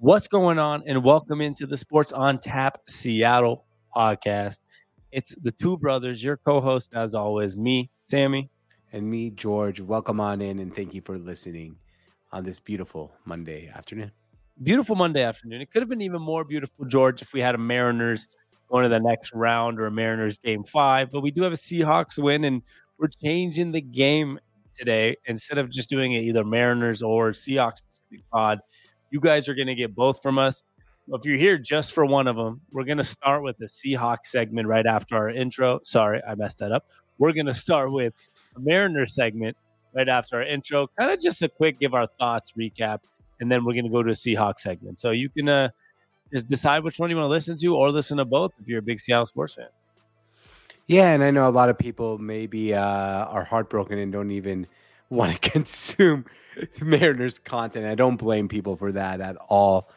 What's going on? And welcome into the Sports on Tap Seattle podcast. It's the two brothers, your co host, as always, me, Sammy. And me, George. Welcome on in and thank you for listening on this beautiful Monday afternoon. Beautiful Monday afternoon. It could have been even more beautiful, George, if we had a Mariners going to the next round or a Mariners game five, but we do have a Seahawks win and we're changing the game today. Instead of just doing it either Mariners or Seahawks pod, you guys are going to get both from us. If you're here just for one of them, we're going to start with the Seahawks segment right after our intro. Sorry, I messed that up. We're going to start with a Mariner segment right after our intro. Kind of just a quick give our thoughts recap, and then we're going to go to a Seahawks segment. So you can uh, just decide which one you want to listen to or listen to both if you're a big Seattle sports fan. Yeah, and I know a lot of people maybe uh, are heartbroken and don't even want to consume Mariners content. I don't blame people for that at all.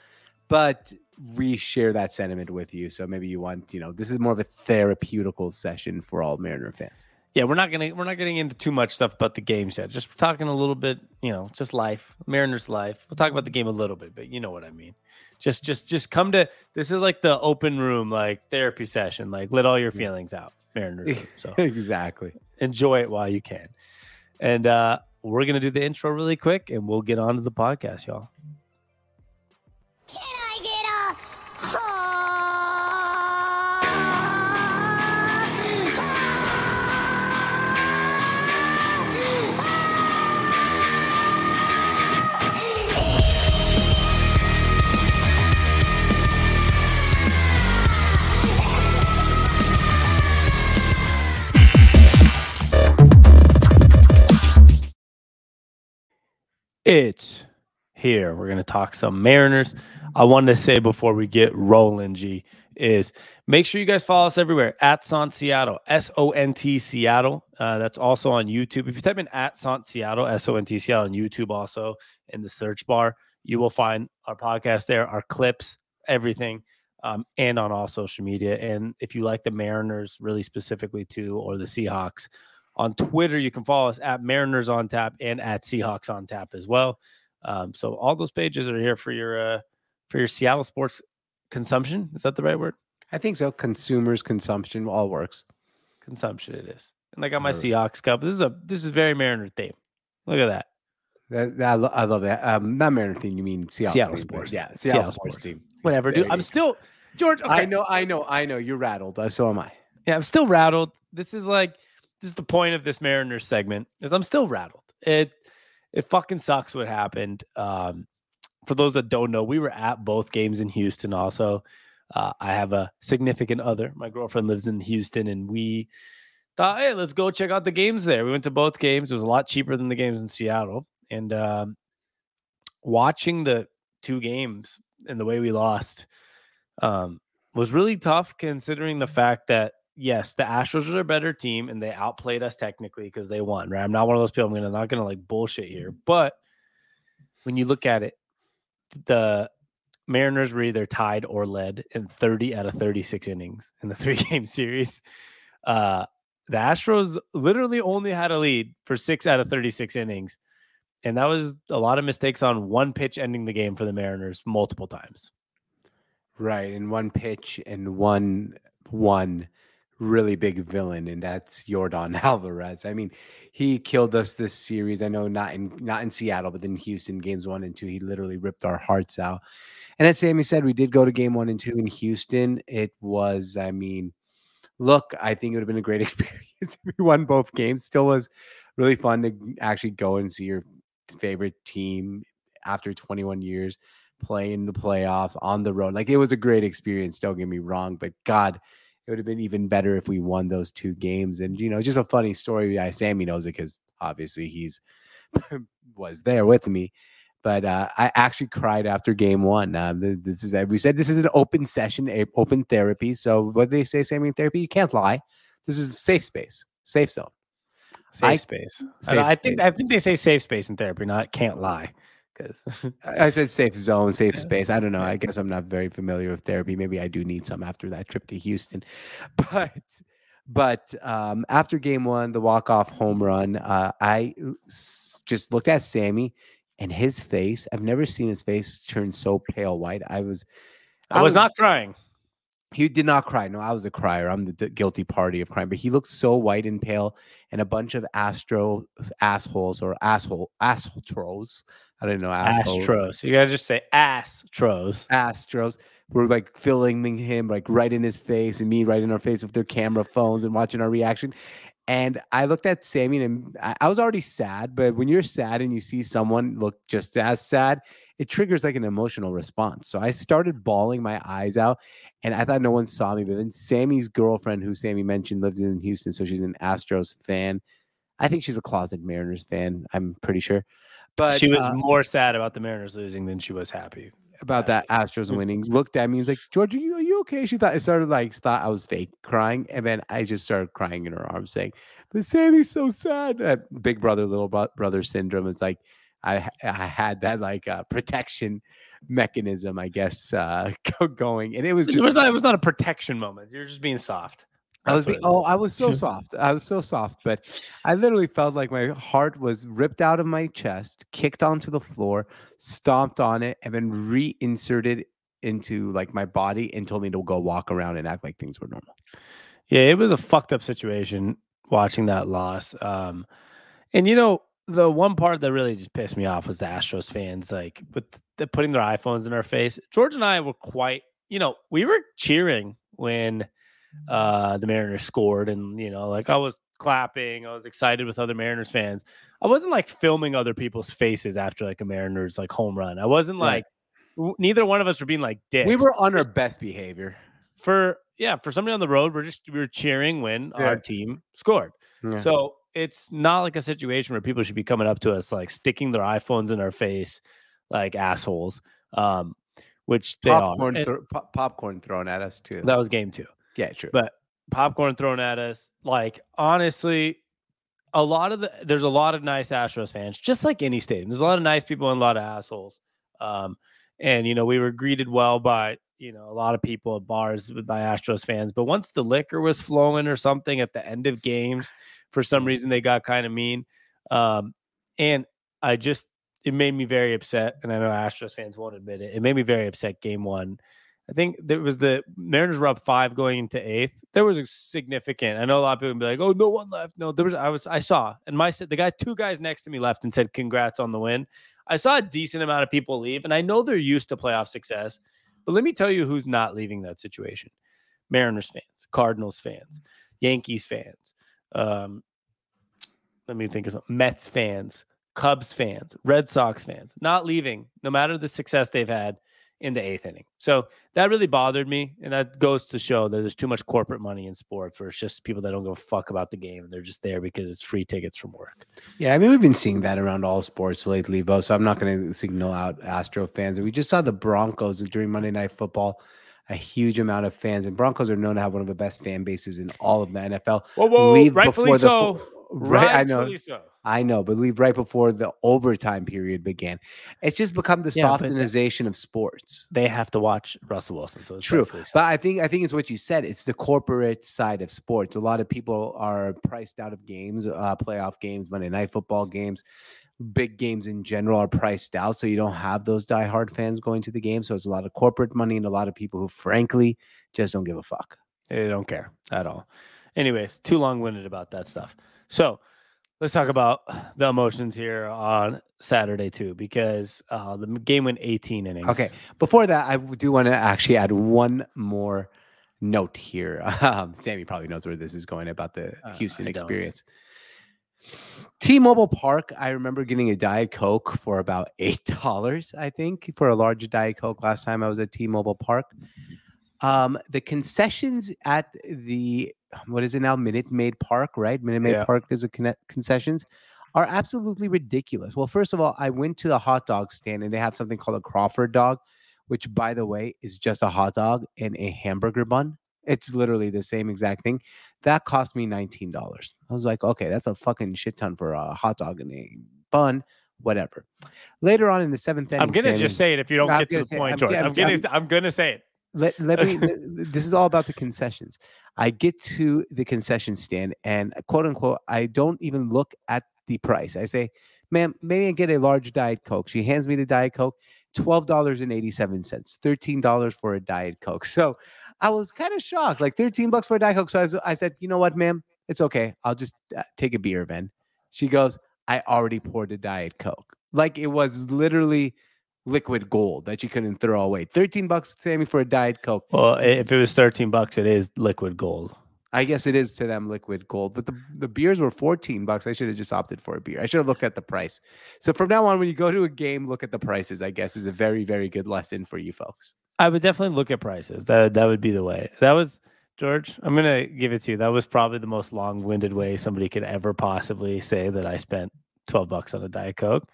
But we share that sentiment with you. So maybe you want, you know, this is more of a therapeutical session for all Mariner fans. Yeah, we're not gonna we're not getting into too much stuff about the games yet. Just talking a little bit, you know, just life, Mariners life. We'll talk about the game a little bit, but you know what I mean. Just just just come to this is like the open room, like therapy session. Like let all your mm. feelings out, Mariners. Room. So exactly, enjoy it while you can. And uh we're gonna do the intro really quick, and we'll get on to the podcast, y'all. It's here. We're going to talk some Mariners. I wanted to say before we get rolling, G, is make sure you guys follow us everywhere at Sant Seattle, S O N T Seattle. Uh, that's also on YouTube. If you type in at Sant Seattle, S O N T Seattle on YouTube, also in the search bar, you will find our podcast there, our clips, everything, um, and on all social media. And if you like the Mariners really specifically too, or the Seahawks, on Twitter, you can follow us at Mariners on Tap and at Seahawks on Tap as well. Um, so all those pages are here for your uh, for your Seattle sports consumption. Is that the right word? I think so. Consumers consumption all works. Consumption it is. And I got my Seahawks cup. This is a this is very Mariner theme. Look at that. That, that I, lo- I love that. Um, not Mariner theme. You mean Seattle, Seattle theme, sports? Yeah, Seattle, Seattle, sports. sports team. Whatever, dude. I'm still George. Okay. I know, I know, I know. You're rattled. Uh, so am I. Yeah, I'm still rattled. This is like is the point of this Mariners segment is I'm still rattled. It it fucking sucks what happened. Um, for those that don't know, we were at both games in Houston. Also, uh, I have a significant other. My girlfriend lives in Houston, and we thought, hey, let's go check out the games there. We went to both games. It was a lot cheaper than the games in Seattle, and um, watching the two games and the way we lost um, was really tough, considering the fact that yes, the Astros are a better team and they outplayed us technically because they won, right? I'm not one of those people. I'm gonna not gonna like bullshit here, but when you look at it, the Mariners were either tied or led in 30 out of 36 innings in the three game series. Uh, the Astros literally only had a lead for six out of 36 innings. And that was a lot of mistakes on one pitch ending the game for the Mariners multiple times. Right. And one pitch and one one really big villain, and that's Yordan Alvarez. I mean, he killed us this series. I know not in not in Seattle, but in Houston, games one and two, he literally ripped our hearts out. And as Sammy said, we did go to game one and two in Houston. It was, I mean, look, I think it would have been a great experience. If we won both games. Still was really fun to actually go and see your favorite team after 21 years play in the playoffs on the road. Like it was a great experience. Don't get me wrong, but God, it would have been even better if we won those two games. And you know, just a funny story. I Sammy knows it because obviously he's was there with me. But uh, I actually cried after game one. Um, this is we said this is an open session, open therapy. So what they say, Sammy in therapy, you can't lie. This is safe space, safe zone, safe I, space. Safe I, I think I think they say safe space in therapy, not can't lie because I said safe zone, safe space. I don't know. I guess I'm not very familiar with therapy. Maybe I do need some after that trip to Houston. But but um, after game one, the walk off home run, uh, I just looked at Sammy and his face, I've never seen his face turn so pale white. I was I, was, not crying. He did not cry. No, I was a crier. I'm the d- guilty party of crime. But he looked so white and pale, and a bunch of Astro assholes or asshole astros. I don't know assholes. Astros. You gotta just say Astros. Astros were like filming him like right in his face and me right in our face with their camera phones and watching our reaction. And I looked at Sammy and I was already sad, but when you're sad and you see someone look just as sad, it triggers like an emotional response. So I started bawling my eyes out and I thought no one saw me. But then Sammy's girlfriend, who Sammy mentioned, lives in Houston. So she's an Astros fan. I think she's a closet Mariners fan. I'm pretty sure. But she was uh, more sad about the Mariners losing than she was happy. about that Astros winning, looked at me, and was like, George, are you, are you okay? She thought, I started like, thought I was fake crying. And then I just started crying in her arms, saying, But Sammy's so sad. That big brother, little bro- brother syndrome is like, I, I had that like uh, protection mechanism, I guess, uh, going. And it was It just, was, not, it was not a protection moment. You're just being soft. I was being, oh, I was so soft. I was so soft, but I literally felt like my heart was ripped out of my chest, kicked onto the floor, stomped on it, and then reinserted into like my body and told me to go walk around and act like things were normal. Yeah, it was a fucked up situation watching that loss. Um, and you know, the one part that really just pissed me off was the Astros fans, like with the putting their iPhones in our face. George and I were quite, you know, we were cheering when uh the Mariners scored, and you know, like I was clapping, I was excited with other Mariners fans. I wasn't like filming other people's faces after like a Mariners like home run. I wasn't Right. like w- neither one of us were being like dicks. We were on our best behavior. for yeah, for somebody on the road, we're just we were cheering when Yeah. our team scored. Yeah. So it's not like a situation where people should be coming up to us like sticking their iPhones in our face like assholes. Um, which they popcorn, are. And thro- pop- popcorn thrown at us too. that was game two. yeah, true. But popcorn thrown at us. Like honestly, a lot of the there's a lot of nice Astros fans, just like any stadium. There's a lot of nice people and a lot of assholes. Um, and you know, we were greeted well by you know a lot of people at bars by Astros fans. But once the liquor was flowing or something at the end of games, for some reason they got kind of mean. Um, and I just it made me very upset. And I know Astros fans won't admit it. It made me very upset. Game one. I think there was the Mariners were up five going into eighth. There was a significant. I know a lot of people would be like, "Oh, no one left." No, there was. I was. I saw, and my the guy, two guys next to me left and said, "Congrats on the win." I saw a decent amount of people leave, and I know they're used to playoff success. But let me tell you, who's not leaving that situation: Mariners fans, Cardinals fans, Yankees fans. Um, let me think of some Mets fans, Cubs fans, Red Sox fans, not leaving, no matter the success they've had in the eighth inning. So that really bothered me. And that goes to show that there's too much corporate money in sports where it's just people that don't give a fuck about the game. And they're just there because it's free tickets from work. Yeah, I mean, we've been seeing that around all sports lately, Vo. So I'm not going to signal out Astro fans. We just saw the Broncos during Monday Night Football, a huge amount of fans. And Broncos are known to have one of the best fan bases in all of the NFL. Whoa, Leave rightfully so. right, I know. So. I know, but leave right before the overtime period began. It's just become the Yeah, softenization of sports. They have to watch Russell Wilson. So it's True, but I think I think it's what you said. It's the corporate side of sports. A lot of people are priced out of games, uh, playoff games, Monday night football games, big games in general are priced out. So you don't have those diehard fans going to the game. So it's a lot of corporate money and a lot of people who, frankly, just don't give a fuck. They don't care at all. Anyways, too long winded about that stuff. So let's talk about the emotions here on Saturday too, because uh, the game went 18 innings. Okay. Before that, I do want to actually add one more note here. Um, Sammy probably knows where this is going about the Uh, Houston I don't. experience. T-Mobile Park, I remember getting a Diet Coke for about eight dollars, I think, for a large Diet Coke last time I was at T-Mobile Park. Um, the concessions at the what is it now, Minute Maid Park, right? Minute Maid Yeah. Park is a conne- concessions are absolutely ridiculous. Well, first of all, I went to the hot dog stand and they have something called a Crawford dog, which, by the way, is just a hot dog and a hamburger bun. It's literally the same exact thing. That cost me $19. I was like, okay, that's a fucking shit ton for a hot dog and a bun, whatever. Later on in the seventh inning, I'm gonna Sammy- just say it if you don't I'm get to the say it. point, I'm I'm, I'm- gonna I'm gonna say it. let, let me th- th- this is all about the concessions i get to the concession stand and quote unquote i don't even look at the price i say ma'am, maybe I get a large Diet Coke. She hands me the Diet Coke, $12.87, $13 for a Diet Coke. So I was kind of shocked, like 13 bucks for a Diet Coke. So I, was, I said, you know what, ma'am, it's okay. I'll just uh, take a beer, then. She goes, I already poured a Diet Coke. Like it was literally liquid gold that you couldn't throw away. 13 bucks, Sammy, for a Diet Coke. Well, if it was 13 bucks, it is liquid gold. I guess it is to them liquid gold, but the, the beers were 14 bucks. I should have just opted for a beer. I should have looked at the price. So from now on, when you go to a game, look at the prices, I guess is a very, very good lesson for you folks. I would definitely look at prices. That that would be the way. That was George. I'm gonna give it to you. That was probably the most long-winded way somebody could ever possibly say that I spent 12 bucks on a Diet Coke.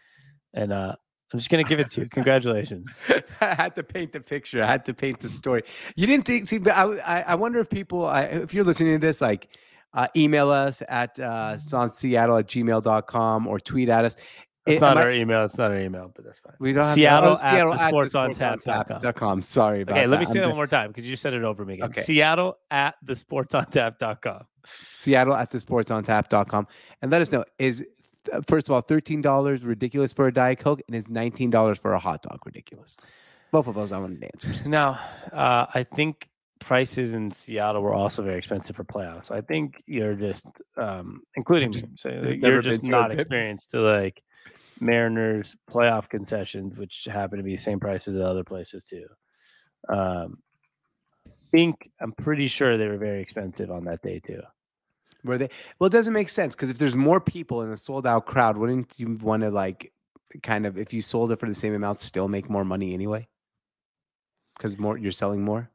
And uh I'm just gonna give it to you. Congratulations. I had to paint the picture. I had to paint the story. You didn't think. See, but I, I wonder if people, I, if you're listening to this, like, uh, email us at uh, Seattle at gmail.com or tweet at us. It's not our I, email. It's not our email, but that's fine. We don't have Seattle, oh, Seattle at, the sports on tap. Dot com. Sorry about okay, that. let me say that one more time because you just said it over me again. Okay. Seattle at the sports on tap.com. Seattle at the sports on tap.com. And let us know is first of all, thirteen dollars ridiculous for a diet coke, and is nineteen dollars for a hot dog ridiculous. Both of those I wanted answers. Now, uh, I think prices in Seattle were also very expensive for playoffs. I think you're just, um, including just, so you're just not experienced to like Mariners playoff concessions, which happen to be the same prices at other places too. Um, I think I'm pretty sure they were very expensive on that day too. Were they? Well, it doesn't make sense because if there's more people in a sold out crowd, wouldn't you want to like kind of if you sold it for the same amount, still make more money anyway? Because more you're selling more.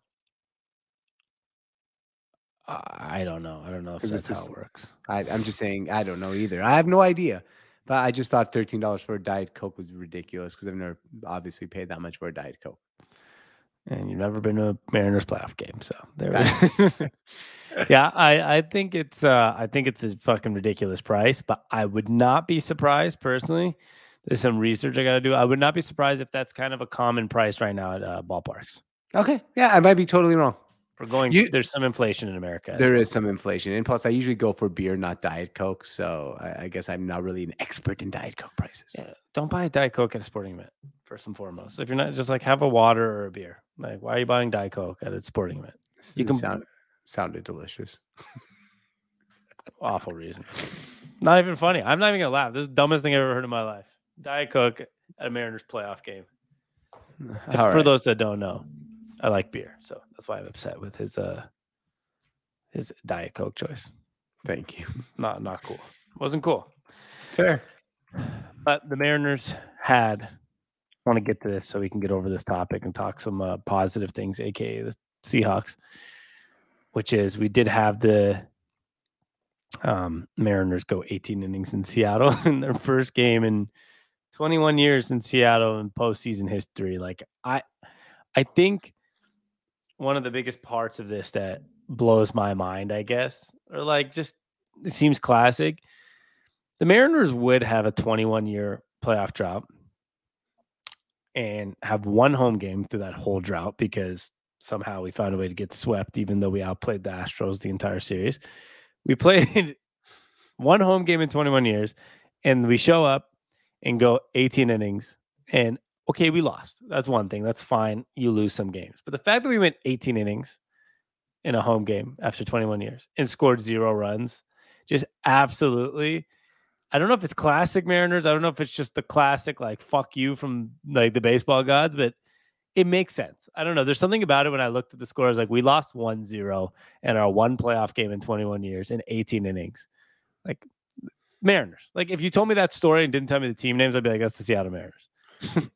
I don't know. I don't know if that's just, how it works. I, I'm just saying I don't know either. I have no idea. But I just thought thirteen dollars for a diet coke was ridiculous because I've never obviously paid that much for a diet coke. And you've never been to a Mariners playoff game, so there. it is. yeah, I I think it's uh I think it's a fucking ridiculous price, but I would not be surprised personally. There's some research I got to do. I would not be surprised if that's kind of a common price right now at uh, ballparks. Okay, yeah, I might be totally wrong. We're going. You, there's some inflation in America. There well. is some inflation, and plus, I usually go for beer, not Diet Coke. So I, I, guess I'm not really an expert in Diet Coke prices. Yeah, don't buy a Diet Coke at a sporting event. First and foremost, if you're not just like have a water or a beer. Like, why are you buying Diet Coke at a sporting event? You can sound sounded delicious. awful reason. Not even funny. I'm not even gonna laugh. This is the dumbest thing I've ever heard in my life. Diet Coke at a Mariners playoff game. for right. those that don't know, I like beer, so that's why I'm upset with his uh his Diet Coke choice. Thank you. Not not cool. Wasn't cool. Fair. But the Mariners had I want to get to this so we can get over this topic and talk some uh, positive things, aka the Seahawks, which is we did have the um, Mariners go 18 innings in Seattle in their first game in 21 years in Seattle in postseason history. Like I, I think one of the biggest parts of this that blows my mind, I guess, or like just it seems classic. The Mariners would have a 21 year playoff drought and have one home game through that whole drought because somehow we found a way to get swept, even though we outplayed the Astros the entire series. We played one home game in 21 years, and we show up and go 18 innings and okay, we lost. That's one thing. That's fine. You lose some games. But the fact that we went 18 innings in a home game after 21 years and scored zero runs, just absolutely. I don't know if it's classic Mariners. I don't know if it's just the classic, like, fuck you from like the baseball gods, but it makes sense. I don't know. There's something about it when I looked at the scores, like, we lost 1 0 in our one playoff game in 21 years in 18 innings. Like, Mariners. Like, if you told me that story and didn't tell me the team names, I'd be like, that's the Seattle Mariners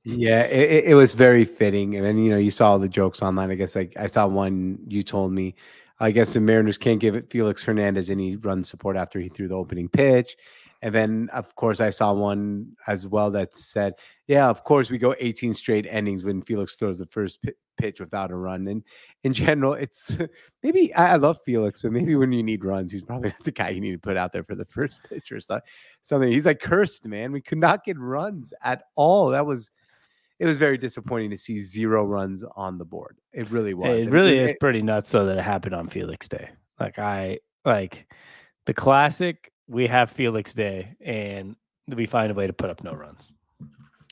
yeah, it, it, was very fitting. And then, you know, you saw the jokes online. I guess like I saw one you told me. I guess the Mariners can't give it Felix Hernandez any run support after he threw the opening pitch. And then, of course, I saw one as well that said, "Yeah, of course, we go 18 straight innings when Felix throws the first p- pitch without a run." And in general, it's maybe I, I, love Felix, but maybe when you need runs, he's probably not the guy you need to put out there for the first pitch or something. He's like cursed, man. We could not get runs at all. That was it was very disappointing to see zero runs on the board. It really was. It really it was, is pretty nuts, though, that it happened on Felix Day. Like I like the classic we have Felix Day and we find a way to put up no runs.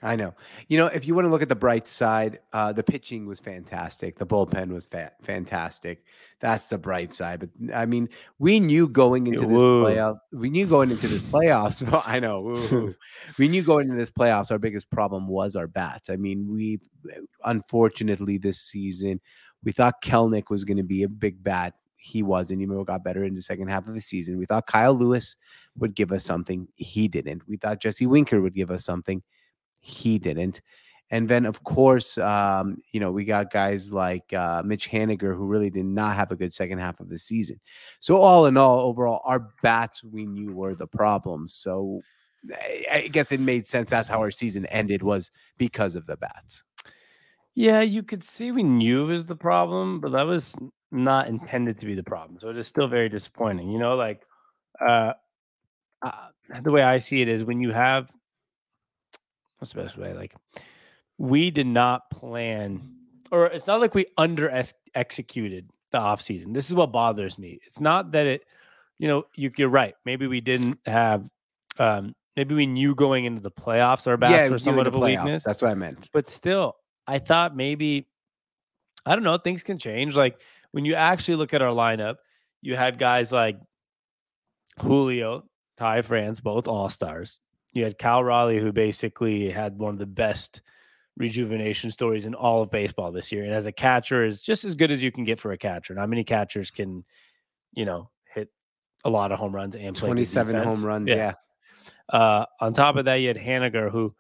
I know. You know, if you want to look at the bright side, uh, the pitching was fantastic. The bullpen was fa- fantastic. That's the bright side. But I mean, we knew going into this Woo. playoff, we knew going into this playoffs. I know. we knew going into this playoffs, our biggest problem was our bats. I mean, we unfortunately this season, we thought Kelenic was going to be a big bat. He wasn't. Even got better in the second half of the season. We thought Kyle Lewis would give us something. He didn't. We thought Jesse Winker would give us something he didn't. And then, of course, um, you know, we got guys like uh, Mitch Haniger who really did not have a good second half of the season. So, all in all, overall, our bats we knew were the problem. So, I guess it made sense. That's how our season ended was because of the bats. Yeah, you could see we knew was the problem, but that was not intended to be the problem. So it is still very disappointing. You know, like uh, uh the way I see it is when you have what's the best way? Like we did not plan, or it's not like we under executed the offseason. This is what bothers me. It's not that it, you know, you, you're right. Maybe we didn't have, um, maybe we knew going into the playoffs our bats were we somewhat of a playoffs. weakness That's what I meant. but still, I thought maybe I don't know, things can change. Like when you actually look at our lineup, you had guys like Julio, Ty France, both all stars. You had Cal Raleigh, who basically had one of the best rejuvenation stories in all of baseball this year. And as a catcher, is just as good as you can get for a catcher. Not many catchers can, you know, hit a lot of home runs and play 27 home runs. Yeah. Yeah. Uh, on top of that, you had Haniger, who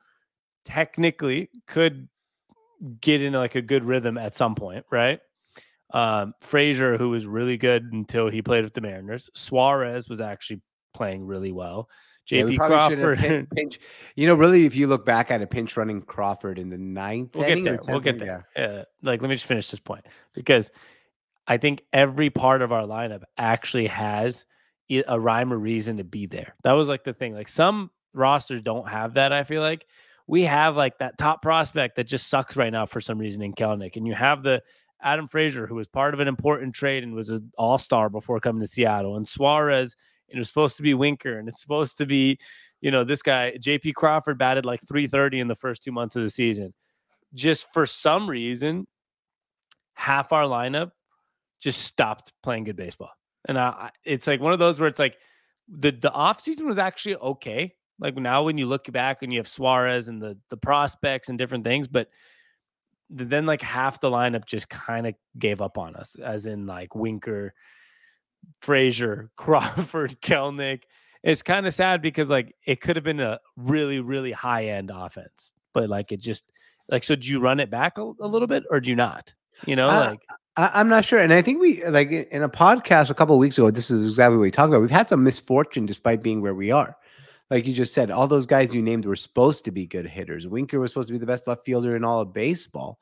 technically could get into like a good rhythm at some point, right? Um, Frazier, who was really good until he played with the Mariners. Suarez was actually playing really well. Yeah, we JP probably Crawford. pin- pinch. You know, really, if you look back at a pinch running Crawford in the ninth, we'll get there. We'll get there. Uh, like, let me just finish this point because I think every part of our lineup actually has a rhyme or reason to be there. That was like the thing. Like some rosters don't have that. I feel like we have like that top prospect that just sucks right now for some reason in Kelenic, and you have the Adam Frazier who was part of an important trade and was an all star before coming to Seattle, and Suarez. And it was supposed to be Winker, and it's supposed to be, you know, this guy J.P. Crawford batted like 330 in the first two months of the season. Just for some reason, half our lineup just stopped playing good baseball. And I, it's like one of those where it's like the the off season was actually okay. Like now when you look back and you have Suarez and the the prospects and different things, but then like half the lineup just kind of gave up on us, as in like Winker, Frazier, Crawford, Kelenic. It's kind of sad because like it could have been a really, really high end offense, but like it just like so. Do you run it back a, a little bit or do you not? You know, Uh, like I, I'm not sure. And I think we like in in a podcast a couple of weeks ago, this is exactly what we talked about. We've had some misfortune despite being where we are. Like you just said, all those guys you named were supposed to be good hitters. Winker was supposed to be the best left fielder in all of baseball.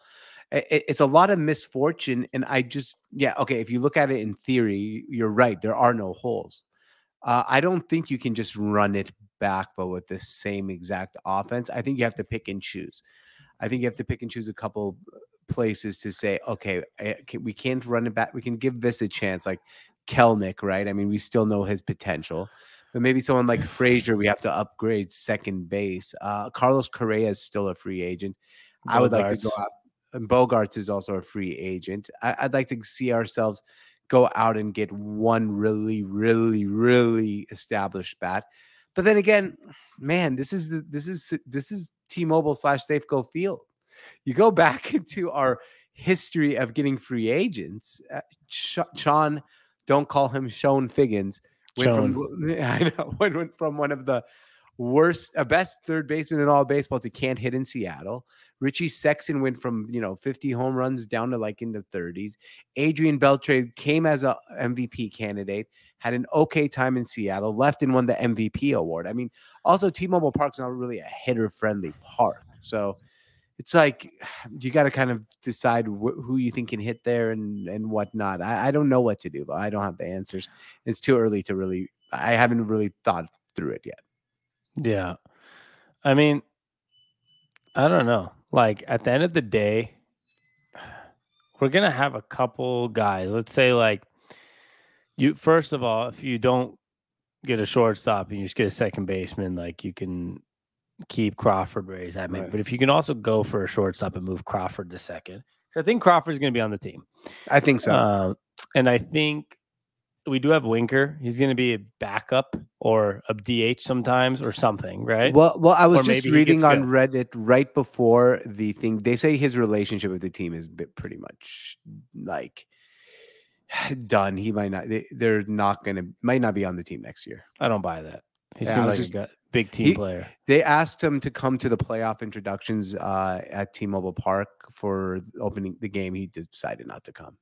It's a lot of misfortune. And I just, yeah, okay. If you look at it in theory, you're right. There are no holes. Uh, I don't think you can just run it back, but with the same exact offense. I think you have to pick and choose. I think you have to pick and choose a couple places to say, okay, we can't run it back. We can give this a chance, like Kelenic, right? I mean, we still know his potential, but maybe someone like Frazier, we have to upgrade second base. Uh, Carlos Correa is still a free agent. I would like to go out. And Bogaerts is also a free agent. I, I'd like to see ourselves go out and get one really, really, really established bat. But then again, man, this is the, this is this is T-Mobile slash Safeco Field. You go back into our history of getting free agents. Uh, Sean, don't call him Chone Figgins. Went from I know went, went from one of the worst, uh, best third baseman in all baseball to can't hit in Seattle. Richie Sexson went from you know 50 home runs down to like in the 30s. Adrian Beltre came as a MVP candidate, had an okay time in Seattle, left and won the MVP award. I mean, also T-Mobile Park's not really a hitter-friendly park, so it's like you got to kind of decide wh- who you think can hit there and and whatnot. I, I don't know what to do. I don't have the answers. It's too early to really. I haven't really thought through it yet. Yeah. I mean, I don't know. Like at the end of the day, we're to have a couple guys. Let's say like you first of all, if you don't get a shortstop and you just get a second baseman, like you can keep Crawford where he's at. Maybe. Right. But if you can also go for a shortstop and move Crawford to second, so I think Crawford's going to be on the team. I think so. Um, and I think we do have Winker. He's going to be a backup or a DH sometimes or something, right? Well, well, I was Or just reading on Reddit right before the thing. They say his relationship with the team is pretty much like done. He might not. They, they're not gonna. Might not be on the team next year. I don't buy that. He Yeah, seems like just- a big team he- player. They asked him to come to the playoff introductions uh, at T-Mobile Park for opening the game. He decided not to come.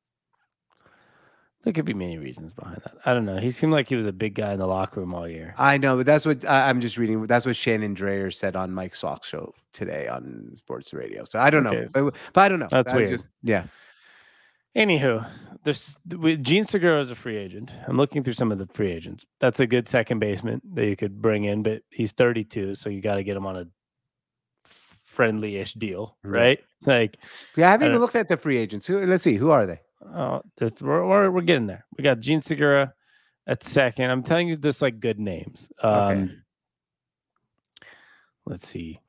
There could be many reasons behind that. I don't know. He seemed like he was a big guy in the locker room all year. I know, but that's what I, I'm just reading. That's what Shannon Drayer said on Mike Salk show today on Sports Radio. So I don't know, but, but I don't know. That's weird. Just, yeah. Anywho, there's Jean Segura is a free agent. I'm looking through some of the free agents. That's a good second baseman that you could bring in, but he's 32, so you got to get him on a friendly-ish deal, Right. right? Like, Yeah, I haven't I even looked at the free agents. Who? Let's see. Who are they? oh, this, we're, we're we're getting there. We got Jean Segura at second. I'm telling you, just like good names. Um, Okay. Let's see.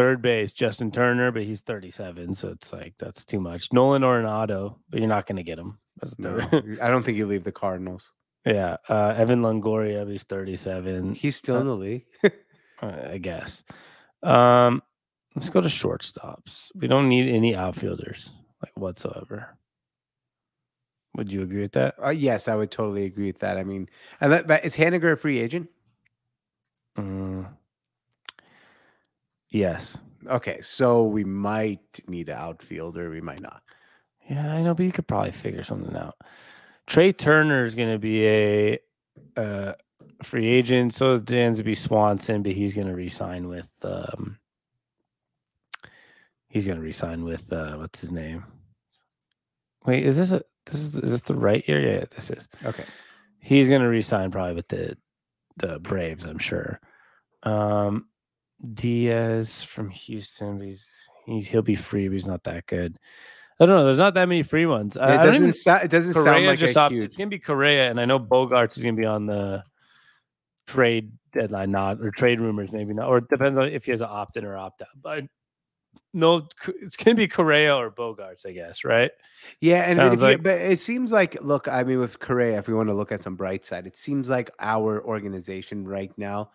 Third base, Justin Turner, but he's 37, so it's like that's too much. Nolan Arenado, but you're not going to get him. No. I don't think you leave the Cardinals. Yeah, uh, Evan Longoria, he's 37. He's still in the league. uh, I guess. Um, let's go to shortstops. We don't need any outfielders like whatsoever. Would you agree with that? Uh, yes, I would totally agree with that. I mean, and that, but is Haniger a free agent? Mm. Yes. Okay, so we might need an outfielder. We might not. Yeah, I know, but you could probably figure something out. Trea Turner is going to be a uh, free agent. So is Dansby Swanson, but he's going to resign with. Um, he's going to resign with uh, what's his name? Wait, is this a this is is this the right year? Yeah, this is. Okay. He's going to resign probably with the the Braves, I'm sure. Um, Diaz from Houston, he's he's he'll be free, but he's not that good. I don't know. There's not that many free ones. I, it doesn't. even Sound, it doesn't sound like just a huge. It's gonna be Correa, and I know Bogaerts is gonna be on the trade deadline, not or trade rumors, maybe not, or it depends on if he has an opt in or opt out. But no, it's gonna be Correa or Bogaerts, I guess, right? Yeah, and but, Sounds you, like- but it seems like look, I mean, with Correa, if we want to look at some bright side, it seems like our organization right now,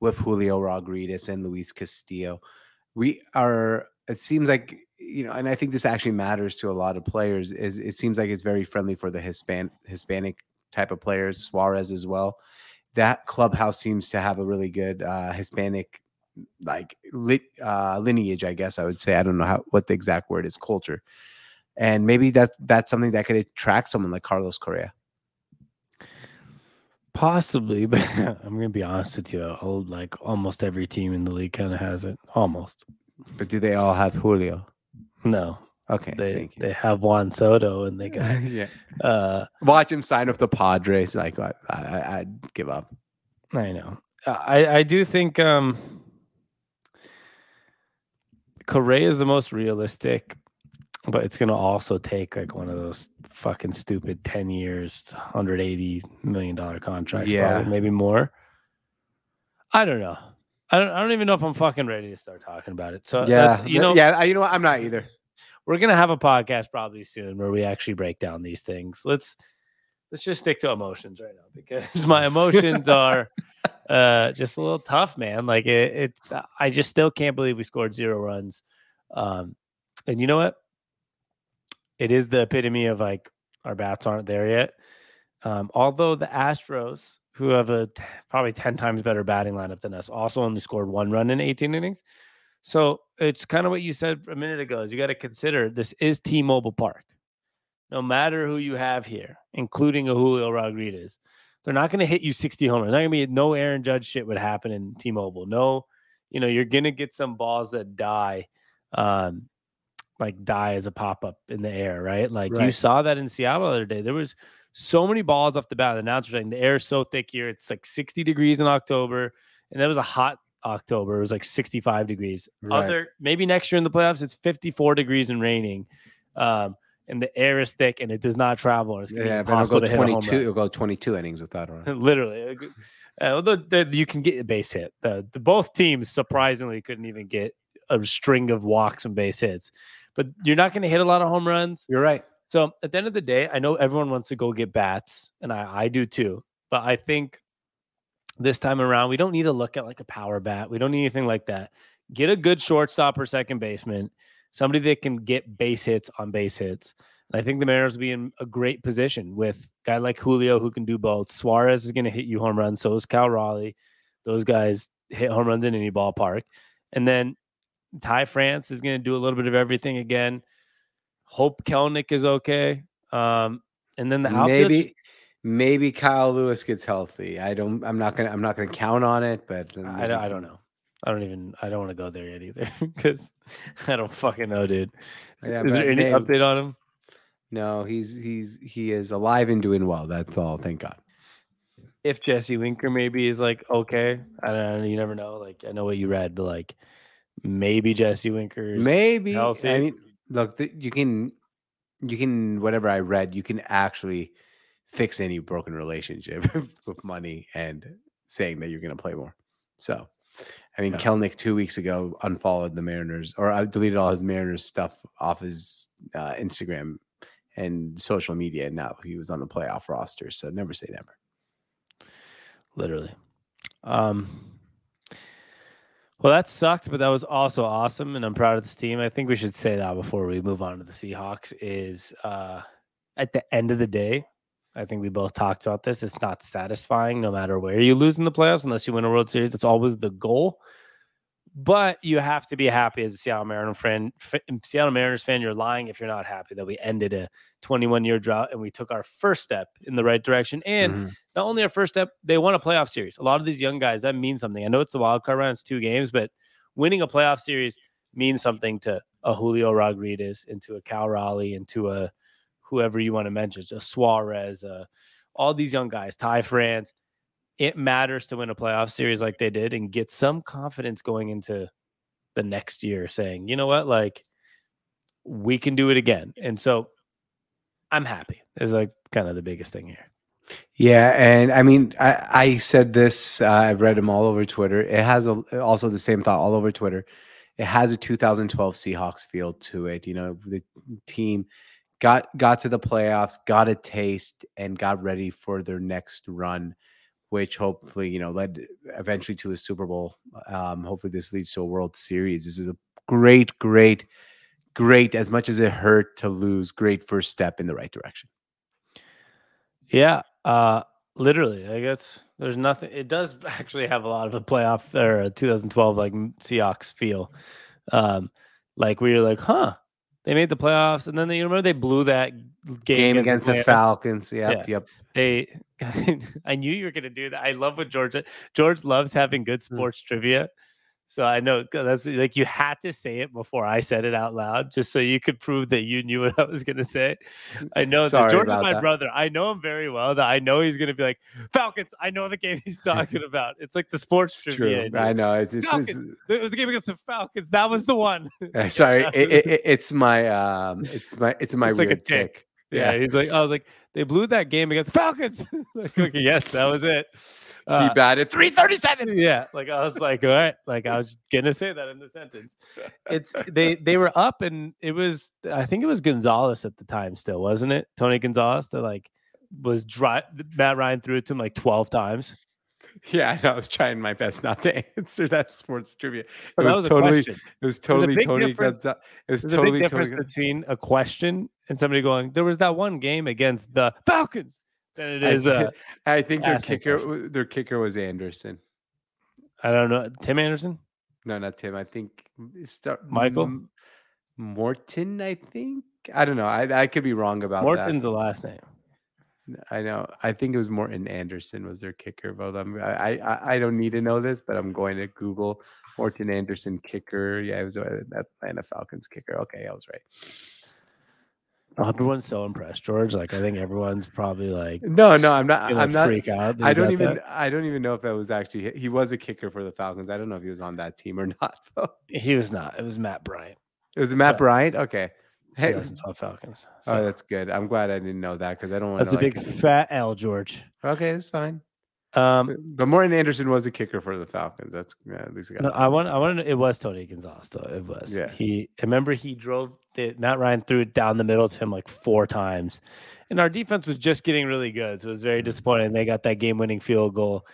with Julio Rodriguez and Luis Castillo, we are. It seems like you know, and I think this actually matters to a lot of players. Is it seems like it's very friendly for the Hispan Hispanic type of players, Suarez as well. That clubhouse seems to have a really good uh, Hispanic like uh, lineage, I guess I would say. I don't know how what the exact word is, culture and maybe that's that's something that could attract someone like Carlos Correa. Possibly, but I'm gonna be honest with you. I'll, like almost every team in the league kind of has it. Almost. But do they all have Julio? No, Okay, they they have Juan Soto, and they got yeah, uh watch him sign with the Padres. Like I, I, I'd give up. I know. I I do think um Correa is the most realistic, but it's gonna also take like one of those fucking stupid ten years, hundred eighty million dollar contracts, Yeah. probably, maybe more. I don't know. I don't. I don't even know if I'm fucking ready to start talking about it. So yeah, that's- you know, yeah. You know what? I'm not either. we're gonna have a podcast probably soon where we actually break down these things. Let's let's just stick to emotions right now because my emotions are uh just a little tough, man. Like it, it I just still can't believe we scored zero runs. Um and you know what? It is the epitome of like our bats aren't there yet. Um, although the Astros, who have a t- probably 10 times better batting lineup than us, also only scored one run in 18 innings. So it's kind of what you said a minute ago is you got to consider this is T-Mobile Park. No matter who you have here, including a Julio Rodriguez, they're not going to hit you 60 homers. Not going to be no Aaron Judge shit would happen in T-Mobile. No, you know, you're going to get some balls that die um like die as a pop-up in the air, right? Like you saw that in Seattle the other day. There was so many balls off the bat. The announcer saying the air is so thick here. It's like 60 degrees in October. And that was a hot October. It was like 65 degrees. Right. Other maybe next year in the playoffs, it's 54 degrees and raining. Um, and the air is thick and it does not travel. It's Yeah, be but it'll go to hit a home 22. run. It'll go 22 innings without a run. Literally, uh, although the, you can get a base hit. The, the both teams surprisingly couldn't even get a string of walks and base hits, but you're not going to hit a lot of home runs. You're right. So at the end of the day, I know everyone wants to go get bats, and I, I do too. But I think this time around, we don't need to look at like a power bat. We don't need anything like that. Get a good shortstop or second baseman, somebody that can get base hits on base hits. And I think the Mariners will be in a great position with a guy like Julio who can do both. Suarez is going to hit you home runs. So is Cal Raleigh. Those guys hit home runs in any ballpark. And then Ty France is going to do a little bit of everything again. Hope Kelenic is okay. Um, and then the outfield, Maybe maybe Kyle Lewis gets healthy. I don't I'm not gonna I'm not gonna count on it, but I, don't- I don't know. I don't even. I don't want to go there yet either because I don't fucking know, dude. Is, Yeah, is there any maybe- update on him? No, he's he's he is alive and doing well. That's all. Thank God. If Jesse Winker maybe is like okay, I don't know. You never know. Like I know what you read, but like maybe Jesse Winker. Maybe. healthy. I mean, look, th- you can you can whatever I read, you can actually fix any broken relationship with money and saying that you're going to play more. So, I mean, Yeah. Kelenic two weeks ago unfollowed the Mariners, or I deleted all his Mariners stuff off his uh, Instagram and social media. And now he was on the playoff roster. So never say never. literally. Um. Well, that sucked, but that was also awesome, and I'm proud of this team. I think we should say that before we move on to the Seahawks. Is uh, at the end of the day, I think we both talked about this. It's not satisfying, no matter where you lose in the playoffs, unless you win a World Series. It's always the goal. But you have to be happy as a Seattle Mariners fan. f- Seattle Mariners fan, you're lying if you're not happy that we ended a 21 year drought and we took our first step in the right direction. And Mhm. not only our first step, they won a playoff series. A lot of these young guys, that means something. I know it's the wild card round, it's two games, but winning a playoff series means something to a Julio Rodriguez, into a Cal Raleigh, into a whoever you want to mention, a Suarez, uh, all these young guys, Ty France. It matters to win a playoff series like they did and get some confidence going into the next year, saying, you know what, like we can do it again. And so I'm happy. Is like kind of the biggest thing here. Yeah, and I mean, I, I said this. Uh, I've read them all over Twitter. It has a, also the same thought all over Twitter. It has a 2012 Seahawks feel to it. You know, the team got got to the playoffs, got a taste, and got ready for their next run, which hopefully you know led eventually to a Super Bowl. Um, hopefully, this leads to a World Series. This is a great, great, great. As much as it hurt to lose, great first step in the right direction. Yeah, uh, literally. I guess there's nothing. It does actually have a lot of a playoff or a 2012 like Seahawks feel. Um, like we were like, huh, they made the playoffs, and then they, you remember they blew that game, Game against the Atlanta? Falcons. Yep, Yeah. yep. They, I knew you were gonna do that. I love what George George loves having good Hmm. sports trivia. So I know that's like you had to say it before I said it out loud, just so you could prove that you knew what I was gonna say. I know. Sorry George is my that. brother. I know him very well. That I know he's gonna be like Falcons. I know the game he's talking about. It's like the sports trivia. True. I know. It's, it's, it's It was the game against the Falcons. That was the one. uh, sorry. It, it, it- it's my um. It's my it's my It's like a weird tick. tick. Yeah, he's like, I was like, they blew that game against Falcons. like, okay, yes, that was it. he Uh, batted 337. yeah, like I was like, all right, like I was gonna say that in the sentence. It's they they were up and it was I think it was Gonzalez at the time still, wasn't it? Tony Gonzalez that like was dry Matt Ryan threw it to him like 12 times. Yeah, I know. I was trying my best not to answer that sports trivia. It was, was totally. It was totally big Tony Gonzalez. It was There's a totally big Tony. difference between a question and somebody going, there was that one game against the Falcons than it I uh I think their kicker. question. Their kicker was Andersen. I don't know, Tim Anderson? No, not Tim. I think it's start Michael? M- Morten. I think. I don't know. I I could be wrong about Morten's the last name. I know. I think it was Morten Andersen was their kicker. But I'm, I I I don't need to know this, but I'm going to Google Morten Andersen kicker. Yeah, it was uh, Atlanta Falcons kicker. Okay, I was right. Oh, everyone's so impressed, George. Like I think everyone's probably like No, no, I'm not. I'm not. freak out. I don't even. that. I don't even know if that was actually. He was a kicker for the Falcons. I don't know if he was on that team or not. Though He was not. It was Matt Bryant. it was Matt Yeah. Bryant. Okay, Hey, 2012 Falcons. oh, that's good. I'm glad I didn't know that because I don't want that's to. a big fat L, George. Okay, it's fine. Um, But, Morten Andersen was the kicker for the Falcons. That's yeah, at least I got. no. I want. I want. It was Tony Gonzalez, though. It was. Yeah. He. I remember he drove. The, Matt Ryan threw it down the middle to him like four times, and our defense was just getting really good. So it was very disappointing. They got that game-winning field goal.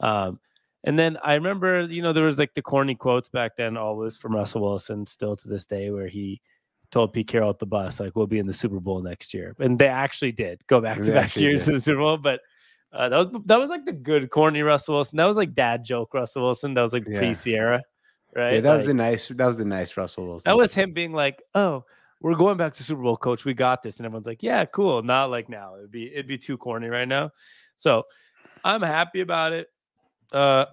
Um, and then I remember, you know, there was like the corny quotes back then, always from Russell Wilson, still to this day, where he told Pete Carroll at the bus, like, "We'll be in the Super Bowl next year," and they actually did go back to back years did. to the Super Bowl. But uh, that was that was like the good corny Russell Wilson. That was like dad joke Russell Wilson. That was like Yeah. pre Ciara, right? Yeah, that was Like, a nice. That was a nice Russell Wilson. that was him being like, "Oh, we're going back to Super Bowl, coach. We got this," and everyone's like, "Yeah, cool." Not like now. It'd be it'd be too corny right now. So I'm happy about it. Uh,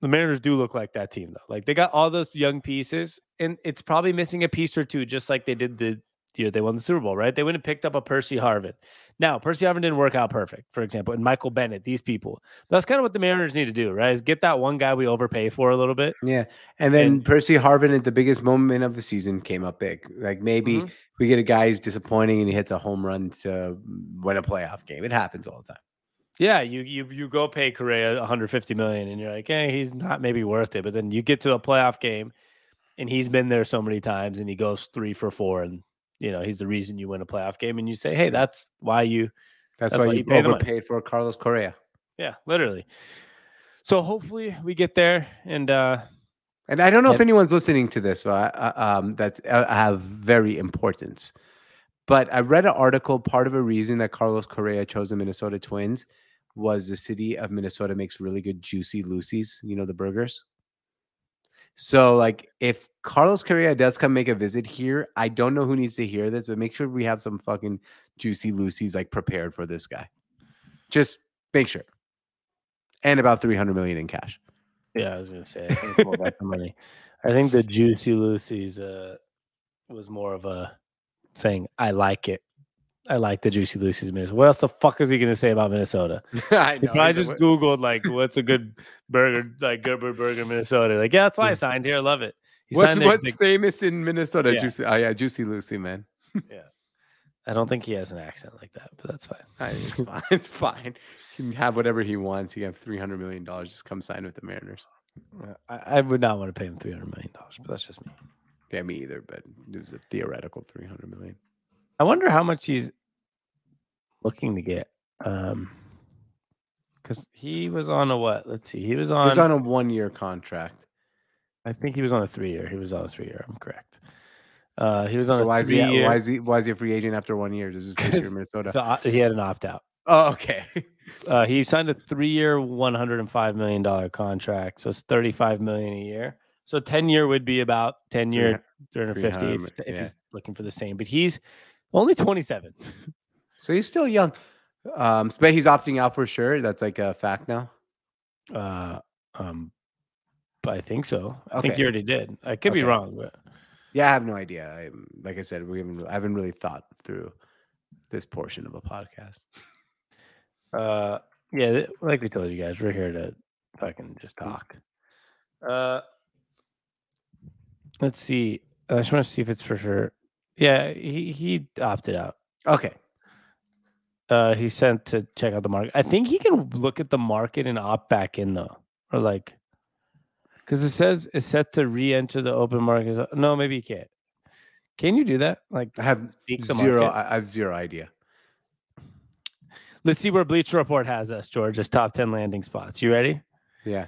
the Mariners do look like that team though. Like they got all those young pieces, and it's probably missing a piece or two, just like they did the year they won the Super Bowl, right? They went and picked up a Percy Harvin. Now, Percy Harvin didn't work out perfect, for example, and Michael Bennett, these people. That's kind of what the Mariners need to do, right? Is get that one guy we overpay for a little bit. Yeah, and then And- Percy Harvin at the biggest moment of the season came up big. Like maybe Mhm. we get a guy who's disappointing and he hits a home run to win a playoff game. It happens all the time. Yeah, you you you go pay Correa 150 million, and you're like, hey, he's not maybe worth it. But then you get to a playoff game, and he's been there so many times, and he goes three for four, and you know he's the reason you win a playoff game, and you say, hey, that's why you, That's, That's why why you you overpaid for Carlos Correa. yeah, literally. So hopefully we get there, and uh And I don't know if anyone's listening to this, uh, uh, um, that's uh, have very importance. But I read an article. Part of a reason that Carlos Correa chose the Minnesota Twins was the city of Minnesota makes really good juicy Lucy's. You know the burgers. So, like, if Carlos Correa does come make a visit here, I don't know who needs to hear this, but make sure we have some fucking juicy Lucy's like prepared for this guy. Just make sure. And about three hundred million in cash. yeah, I was gonna say, I think we'll the money. I think the Juicy Lucy's uh was more of a saying, I like it. I like the Juicy Lucy's Minnesota. What else the fuck is he gonna say about Minnesota? I He probably just Googled like what's a good burger, like Gerber Burger, Minnesota. Like, yeah, that's why I signed here. I love it. He What's what's famous in Minnesota? Yeah. Juicy. Oh yeah, Juicy Lucy, man. Yeah, I don't think he has an accent like that, but that's fine. I- It's fine. It's fine. He can have whatever he wants. He can have three hundred million dollars. Just come sign with the Mariners. I, I would not want to pay him three hundred million dollars, but that's just me. Yeah, me either. But it was a theoretical three hundred million. I wonder how much he's looking to get. Um, because he was on a what? Let's see. He was He on. was on a one-year contract. I think he was on a three year. He was on a three year. I'm correct. Uh, he was on So a why is three he? year. Why is he? Why is he a free agent after one year? Does his first year Minnesota? so, he had an opt out. oh, okay. Uh, he signed a three-year, one hundred and five million dollar contract, so it's thirty-five million a year. So ten year would be about ten year, three hundred fifty if, 300, if yeah. he's looking for the same. But he's only twenty-seven. so he's still young. Um, but he's opting out for sure. That's like a fact now. Uh, um, but I think so. I think Okay. he already did. I could be wrong, but Yeah, I have no idea. I, like I said, we haven't. I haven't really thought through this portion of a podcast. uh, yeah, like we told you guys, we're here to fucking just talk. Uh, let's see. I just want to see if it's for sure. Yeah, he he opted out. Okay. uh he sent to check out the market. I think he can look at the market and opt back in though, or like, because it says it's set to re-enter the open market. No, maybe you can't. Can you do that? Like, I have zero. market? I I have zero idea. let's see where Bleacher Report has us. George's top ten landing spots. You ready? Yeah.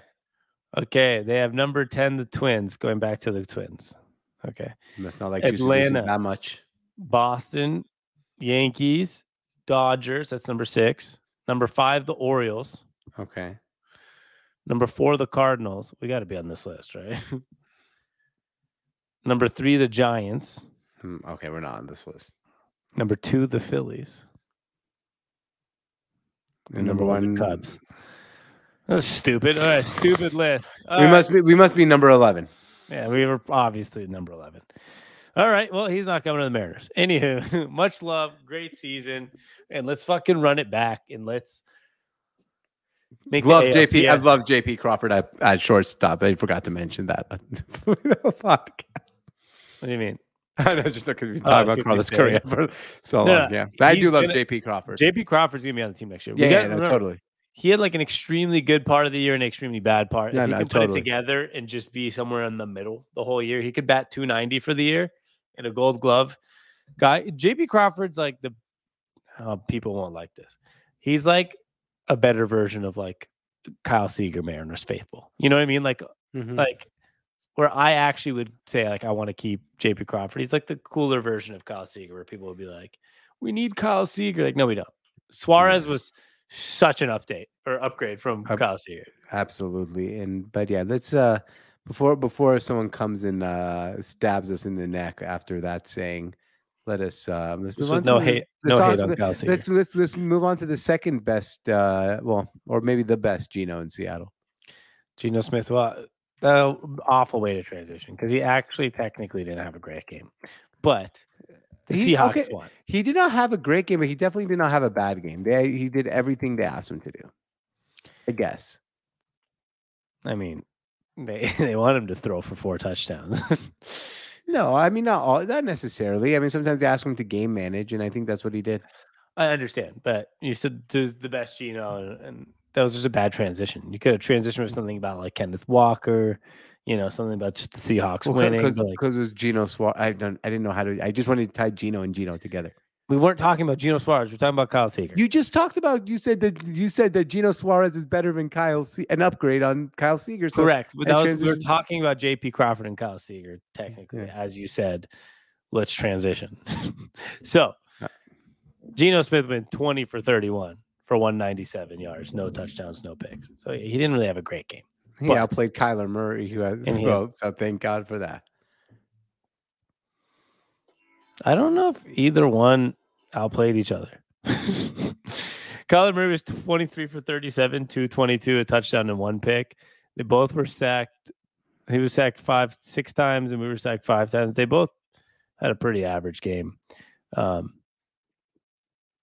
Okay, they have number ten, the Twins. Going back to the Twins. Okay, Must not like Atlanta. that much. Boston, Yankees, Dodgers. That's number six. Number five, the Orioles. Okay. Number four, the Cardinals. We got to be on this list, right? Number three, the Giants. Hmm, okay, we're not on this list. Number two, the Phillies. And number one, the Cubs. That's stupid. All right, stupid list. All we right. must be. We must be number eleven. Yeah, we were obviously number 11. All right. Well, he's not coming to the Mariners. Anywho, much love. Great season. And let's fucking run it back and let's make Love JP. I love JP Crawford at, at shortstop. I forgot to mention that. What do you mean? I know, just because we've been Oh, talking about Carlos Correa for so No, long. Yeah, but I do love gonna- JP Crawford. JP Crawford's gonna be on the team next year. We yeah, yeah, gotta no, remember, totally. He had like an extremely good part of the year and an extremely bad part. No, if he no, can put it together and just be somewhere in the middle the whole year, he could bat 290 for the year and a gold glove guy. JP Crawford's like the uh, people won't like this. He's like a better version of like Kyle Seager, Mariners faithful. You know what I mean? Like Mhm. like where I actually would say like I want to keep JP Crawford. He's like the cooler version of Kyle Seager, where people would be like, "We need Kyle Seager." Like, no, we don't. Suarez was such an update or upgrade from Up- Kyle Seager. Absolutely. And but yeah, let's uh before before someone comes and uh stabs us in the neck after that saying, let us uh let's This move on no to hate, the no song- hate on Kyle Seager. Let's let's let's move on to the second best uh well or maybe the best Geno in Seattle. Geno Smith, well, the awful way to transition because he actually technically didn't have a great game, but the He- Seahawks okay, won. He did not have a great game, but he definitely did not have a bad game. They, he did everything they asked him to do. I guess. I mean, they they want him to throw for four touchdowns. No, I mean not all not necessarily. I mean sometimes they ask him to game manage, and I think that's what he did. I understand, but you said this the best Geno, and, and that was just a bad transition. You could have transitioned with mm. something about like Kenneth Walker, you know, something about just the Seahawks winning. because like, it was Geno Suarez. I don't. I didn't know how to. I just wanted to tie Geno and Geno together. we weren't talking about Geno Suarez. We're talking about Kyle Seager. You just talked about. You said that you said that Geno Suarez is better than Kyle. Se- an upgrade on Kyle Seager. So Correct. But that was, we were talking about JP Crawford and Kyle Seager, technically, Yeah. as you said. Let's transition. so, Uh. Geno Smith went 20 for 31 for 197 yards, no touchdowns, no picks. So he didn't really have a great game. He but- outplayed Kyler Murray, who had both. So thank God for that. I don't know if either one outplayed each other. Kyler Murray was 23 for 37, 222, a touchdown and one pick. They both were sacked. He was sacked five, six times, and we were sacked five times. They both had a pretty average game. Um,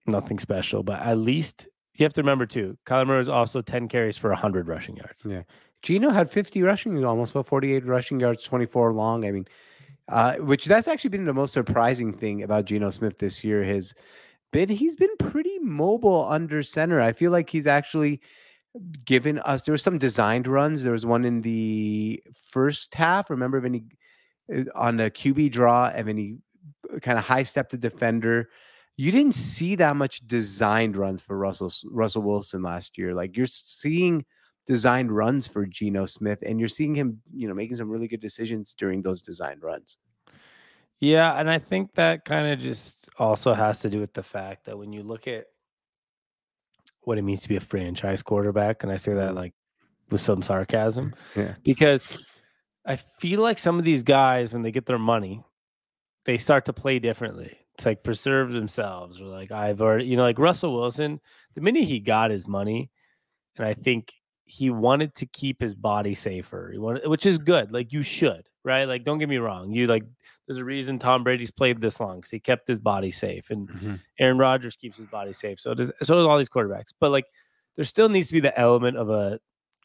nothing special, but at least you have to remember too. Kyler Murray was also 10 carries for 100 rushing yards. Geno had 50 rushing, almost about 48 rushing yards, 24 long. I mean, uh, which that's actually been the most surprising thing about Geno Smith this year. Has been he's been pretty mobile under center. I feel like he's actually given us. There were some designed runs. There was one in the first half. Remember when he uh, on a QB draw and then he kind of high stepped the defender. You didn't see that much designed runs for Russell Russell Wilson last year. Like you're seeing designed runs for Geno Smith, and you're seeing him, you know, making some really good decisions during those designed runs. Yeah, and I think that kind of just also has to do with the fact that when you look at what it means to be a franchise quarterback, and I say that mm-hmm. like with some sarcasm, Yeah. because I feel like some of these guys, when they get their money, they start to play differently. It's like preserve themselves, or like I've already, you know, like Russell Wilson, the minute he got his money, and I think he wanted to keep his body safer. He wanted, which is good. Like you should, right? Like don't get me wrong. You like there's a reason Tom Brady's played this long because he kept his body safe, and Aaron Rodgers keeps his body safe. So does so does all these quarterbacks. But like there still needs to be the element of a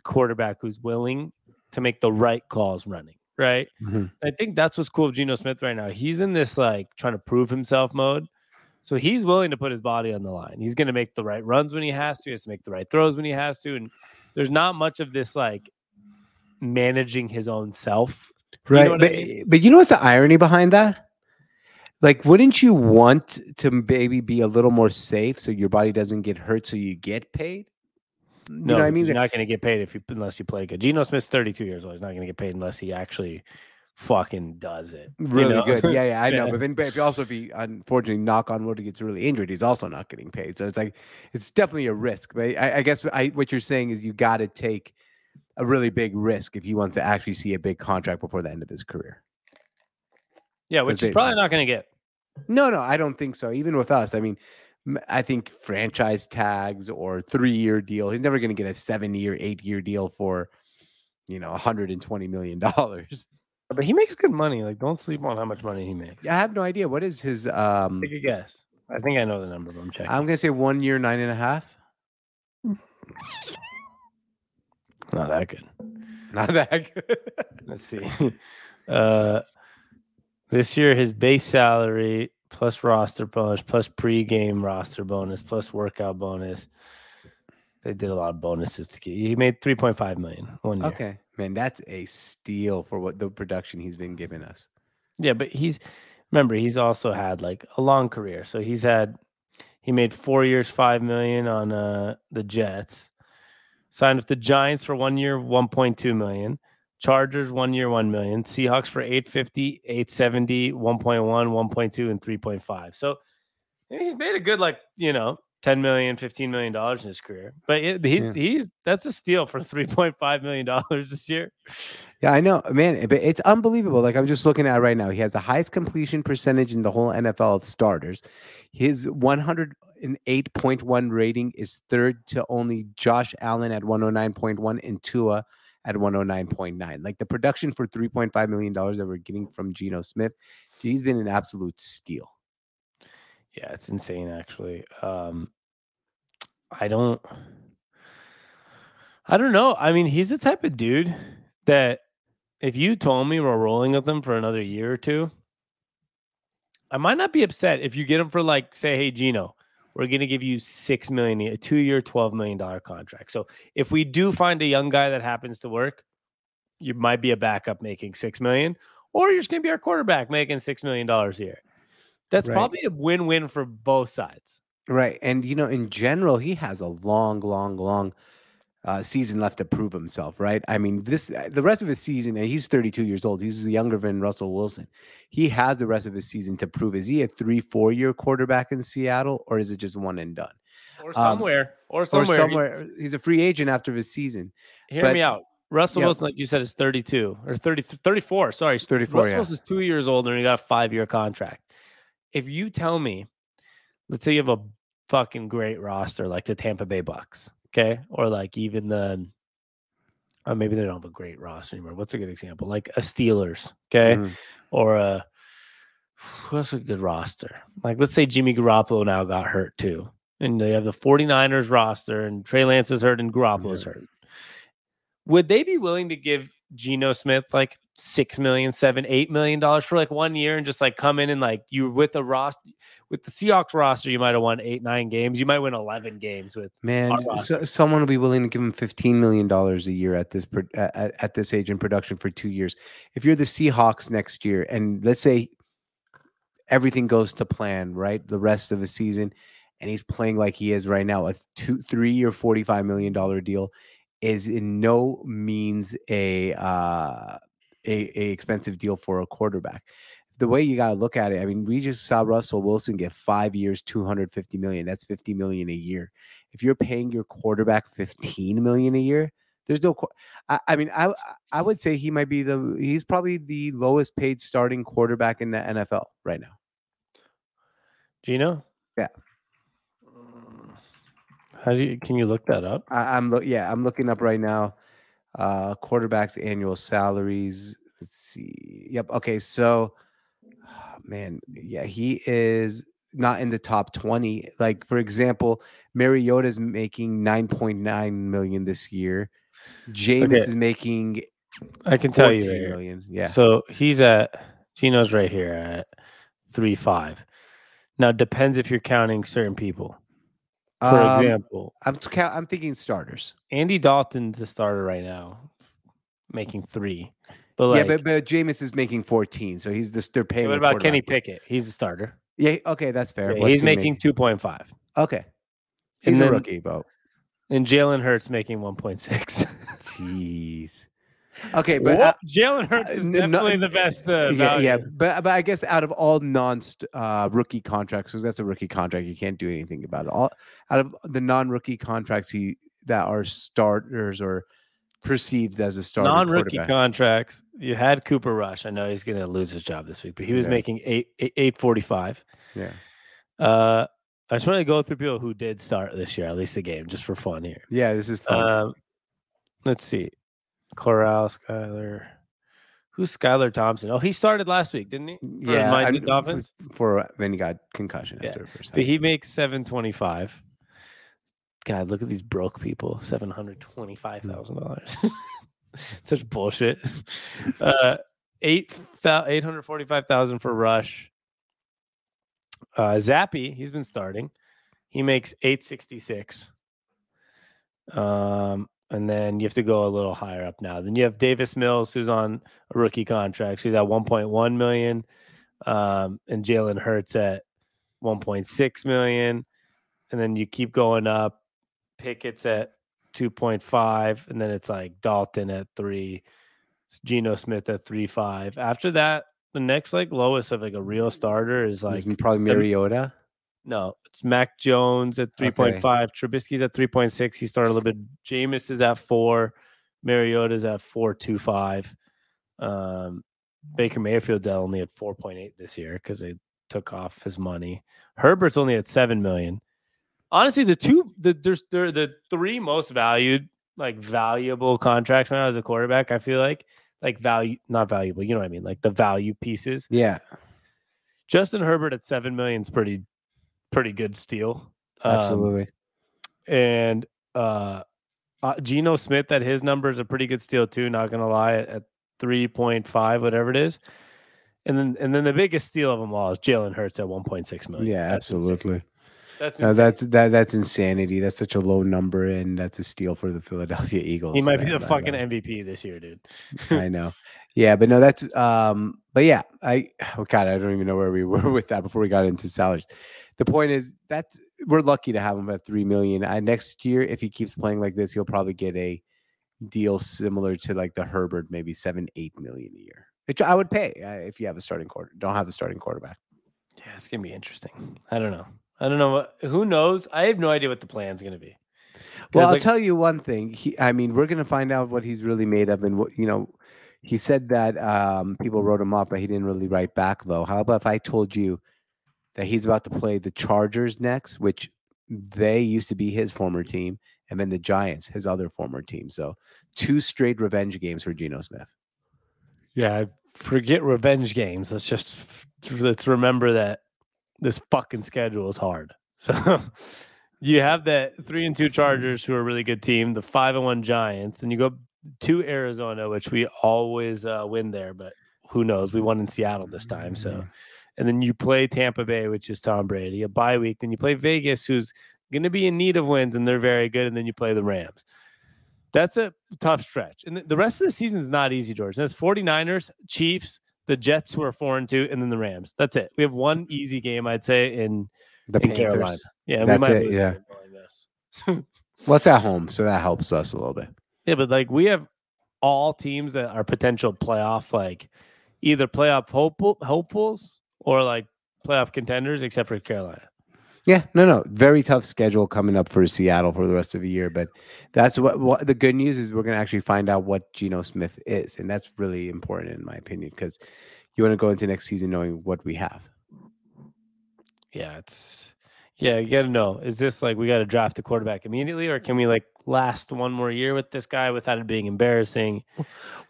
quarterback who's willing to make the right calls running, right? Mhm. I think that's what's cool with Geno Smith right now. He's in this like trying to prove himself mode. So he's willing to put his body on the line. He's going to make the right runs when he has to. He has to make the right throws when he has to. And there's not much of this like managing his own self. You know Right. I but, mean? Eh, but you know what's the irony behind that? Like, wouldn't you want to maybe be a little more safe so your body doesn't get hurt so you get paid? You No, know what I mean? You're not going to get paid if you unless you play good. Geno Smith's 32 years old. He's not going to get paid unless he actually fucking does it. you Really know? good. Yeah, yeah, I know. But then if you also be unfortunately knock on wood he gets really injured, he's also not getting paid. So it's like it's definitely a risk. But I, I guess I, what you're saying is you got to take a really big risk if he wants to actually see a big contract before the end of his career. yeah, which they- he's probably not going to get. No, no, I don't think so. Even with us, I mean, I think franchise tags or three-year deal. He's never going to get a seven-year, eight-year deal for, you know, 120 million dollars. But he makes good money. Like, don't sleep on how much money he makes. I have no idea what is his. Um, Take a guess. I think I know the number, but I'm checking. I'm going to say one year, nine and a half. not that good. Not that good. Let's see. uh, This year, his base salary plus roster bonus plus pregame roster bonus plus workout bonus. They did a lot of bonuses to get. He made three point five million one year. Okay, man, that's a steal for what the production he's been giving us. Yeah, but he's remember he's also had like a long career. So he's had he made four years, five million on uh the Jets. Signed with the Giants for one year, one point two million. Chargers one year, one million. Seahawks for 850, 870, 1.1, 1.2, and 3.5. So he's made a good like, you know, 10 million, 15 million dollars in his career. But it, he's yeah. he's that's a steal for 3.5 million dollars this year. Yeah, I know, man, eh, but it's unbelievable. Like I'm just looking at right now. He has the highest completion percentage in the whole NFL of starters. His 108.1 rating is third to only Josh Allen at 109.1 and Tua at 109.9. Like the production for 3.5 million dollars that we're getting from Geno Smith, he's been an absolute steal. Yeah, it's insane actually. Um I don't I don't know. I mean, he's the type of dude that if you told me we're rolling with him for another year or two, I might not be upset if you get him for like say, hey Geno, we're going to give you six million, a two-year, twelve million dollar contract. So if we do find a young guy that happens to work, you might be a backup making six million, or you're just going to be our quarterback making six million dollars a year. That's right. probably a win-win for both sides. Right, and you know, in general, he has a long, long, long uh, season left to prove himself, right? I mean, this uh, the rest of his season, and he's 32 years old. He's younger than Russell Wilson. He has the rest of his season to prove. Is he a three, four year quarterback in Seattle, or is it just one and done? Or somewhere, um, or somewhere, or somewhere. He's a free agent after his season. Hear but, me out. Russell yep. Wilson, like you said, is 32 or 30, 34. Sorry, 34. Russell yeah. Wilson's two years older and he got a five year contract. If you tell me, let's say you have a fucking great roster like the Tampa Bay Bucks, okay, or like even the uh, maybe they don't have a great roster anymore. What's a good example? Like a Steelers, okay, mm-hmm. or a what's a good roster? Like let's say Jimmy Garoppolo now got hurt too, and they have the 49ers roster, and Trey Lance is hurt and Garoppolo's yeah. hurt. Would they be willing to give Geno Smith like six million, seven, eight million dollars for like one year and just like come in and like you with the roster with the Seahawks roster, you might have won eight, nine games. You might win eleven games with man. So, someone will be willing to give him fifteen million dollars a year at this at, at this age in production for two years. If you're the Seahawks next year, and let's say everything goes to plan, right? The rest of the season, and he's playing like he is right now, a two, three year, forty five million dollar deal is in no means a uh, a, a expensive deal for a quarterback. The way you got to look at it, I mean, we just saw Russell Wilson get five years, 250 million. That's 50 million a year. If you're paying your quarterback 15 million a year, there's no. I, I mean, I I would say he might be the. He's probably the lowest paid starting quarterback in the NFL right now. Geno. Yeah. How do you can you look that up? I, am look yeah, I'm looking up right now. Uh quarterbacks annual salaries. Let's see. Yep. Okay. So oh, man, yeah, he is not in the top 20. Like, for example, Mariota is making 9.9 million this year. Jameis okay. is making I can tell you right million. Yeah. So he's at Geno's right here at three five. Now depends if you're counting certain people. For um, example, I'm I'm thinking starters. Andy Dalton's a starter right now, making three. But like, yeah, but, but Jameis is making 14, so he's the they're paying. What about Kenny Pickett? He's a starter. Yeah, okay, that's fair. Yeah, he's making two point five. Okay, he's and a then, rookie, vote. And Jalen Hurts making one point six. Jeez. Okay, but uh, Jalen Hurts is definitely no, the best. Uh, yeah, yeah, but but I guess out of all non uh, rookie contracts, because that's a rookie contract, you can't do anything about it. All out of the non rookie contracts, he that are starters or perceived as a starter. Non rookie contracts. You had Cooper Rush. I know he's going to lose his job this week, but he was yeah. making eight eight forty five. Yeah. Uh, I just want to go through people who did start this year, at least a game, just for fun here. Yeah, this is fun. Um, let's see. Corral, Skylar. Who's Skylar Thompson? Oh, he started last week, didn't he? For yeah, I, Dolphins. For when he got concussion yeah. after first. But he makes seven twenty five. God, look at these broke people. Seven hundred twenty five thousand dollars. Such bullshit. Uh, eight eight hundred forty five thousand for Rush. Uh, Zappe, he's been starting. He makes eight sixty six. Um, and then you have to go a little higher up now. Then you have Davis Mills, who's on a rookie contract. She's at 1.1 million. Um, and Jalen Hurts at 1.6 million. And then you keep going up. Pickett's at 2.5. And then it's like Dalton at three. Geno Smith at three five. After that, the next like lowest of like a real starter is like probably Mariota. No, it's Mac Jones at 3.5. Trubisky's at 3.6. He started a little bit. Jameis is at four. Mariota's at 4.25. Um, Baker Mayfield's at only at 4.8 this year because they took off his money. Herbert's only at 7 million. Honestly, the two, the, there's they're the three most valued, like valuable contracts when I was a quarterback, I feel like. Like value, not valuable, you know what I mean? Like the value pieces. Yeah, Justin Herbert at 7 million is pretty pretty good steal. Um, absolutely. and uh, uh Geno Smith at his number is a pretty good steal too, not gonna lie, at 3.5, whatever it is. And then and then the biggest steal of them all is Jalen Hurts at 1.6 million. yeah, That's insane. absolutely. That's No, insane. that's that. That's insanity. That's such a low number, and that's a steal for the Philadelphia Eagles. he might be the fucking MVP this year, dude. I know. Yeah, but no, that's um, but yeah, I oh god, I don't even know where we were with that before we got into salaries. The point is that's we're lucky to have him at three million. I, next year, if he keeps playing like this, he'll probably get a deal similar to like the Herbert, maybe seven, eight million a year, which I would pay uh, if you have a starting quarter. Don't have a starting quarterback. Yeah, it's gonna be interesting. I don't know. I don't know what who knows. I have no idea what the plan's gonna be. Well, I'll like, tell you one thing. He, I mean, we're gonna find out what he's really made of, and what you know. He said that um, people wrote him off, but he didn't really write back. Though, how about if I told you that he's about to play the Chargers next, which they used to be his former team, and then the Giants, his other former team. So, two straight revenge games for Geno Smith. Yeah, forget revenge games. Let's just let's remember that this fucking schedule is hard. So you have that three and two Chargers, who are a really good team, the five and one Giants, and you go to Arizona, which we always uh, win there, but who knows? We won in Seattle this time, so. And then you play Tampa Bay, which is Tom Brady, a bye week. Then you play Vegas, who's going to be in need of wins, and they're very good. And then you play the Rams. That's a tough stretch. And the- rest of the season is not easy, George. That's 49ers, Chiefs, the Jets, who are four and two, and then the Rams. That's it. We have one mm-hmm. easy game, I'd say, in, The in Panthers. Carolina. Yeah, That's we might it, yeah. that game, I guess. Well, it's at home, so that helps us a little bit. Yeah, but like we have all teams that are potential playoff, like either playoff hopeful, hopefuls or like playoff contenders, except for Carolina. Yeah, no, no, very tough schedule coming up for Seattle for the rest of the year. But that's what, what the good news is. We're going to actually find out what Geno Smith is, and that's really important in my opinion because you want to go into next season knowing what we have. Yeah, it's yeah, you gotta know. Is this like we gotta draft a quarterback immediately, or can we like last one more year with this guy without it being embarrassing?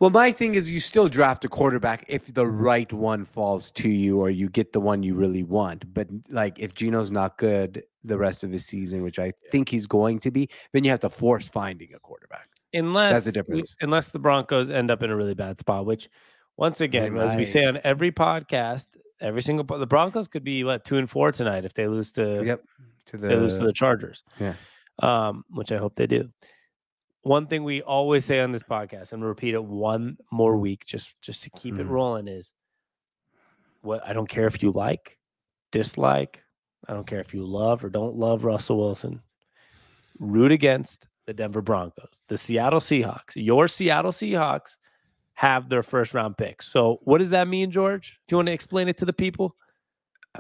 Well, my thing is, you still draft a quarterback if the mm-hmm. right one falls to you, or you get the one you really want. But like, if Geno's not good the rest of his season, which I think he's going to be, then you have to force finding a quarterback. Unless the we- difference. unless the Broncos end up in a really bad spot, which once again, as we say on every podcast, every single the Broncos could be what two and four tonight if they lose to Yep. To if they lose to the Chargers. Yeah. Um, which I hope they do. One thing we always say on this podcast, and repeat it one more week, just just to keep it Mhm. rolling, is what I don't care if you like, dislike, I don't care if you love or don't love Russell Wilson. Root against the Denver Broncos, the Seattle Seahawks. Your Seattle Seahawks have their first round pick. So what does that mean, George? Do you want to explain it to the people?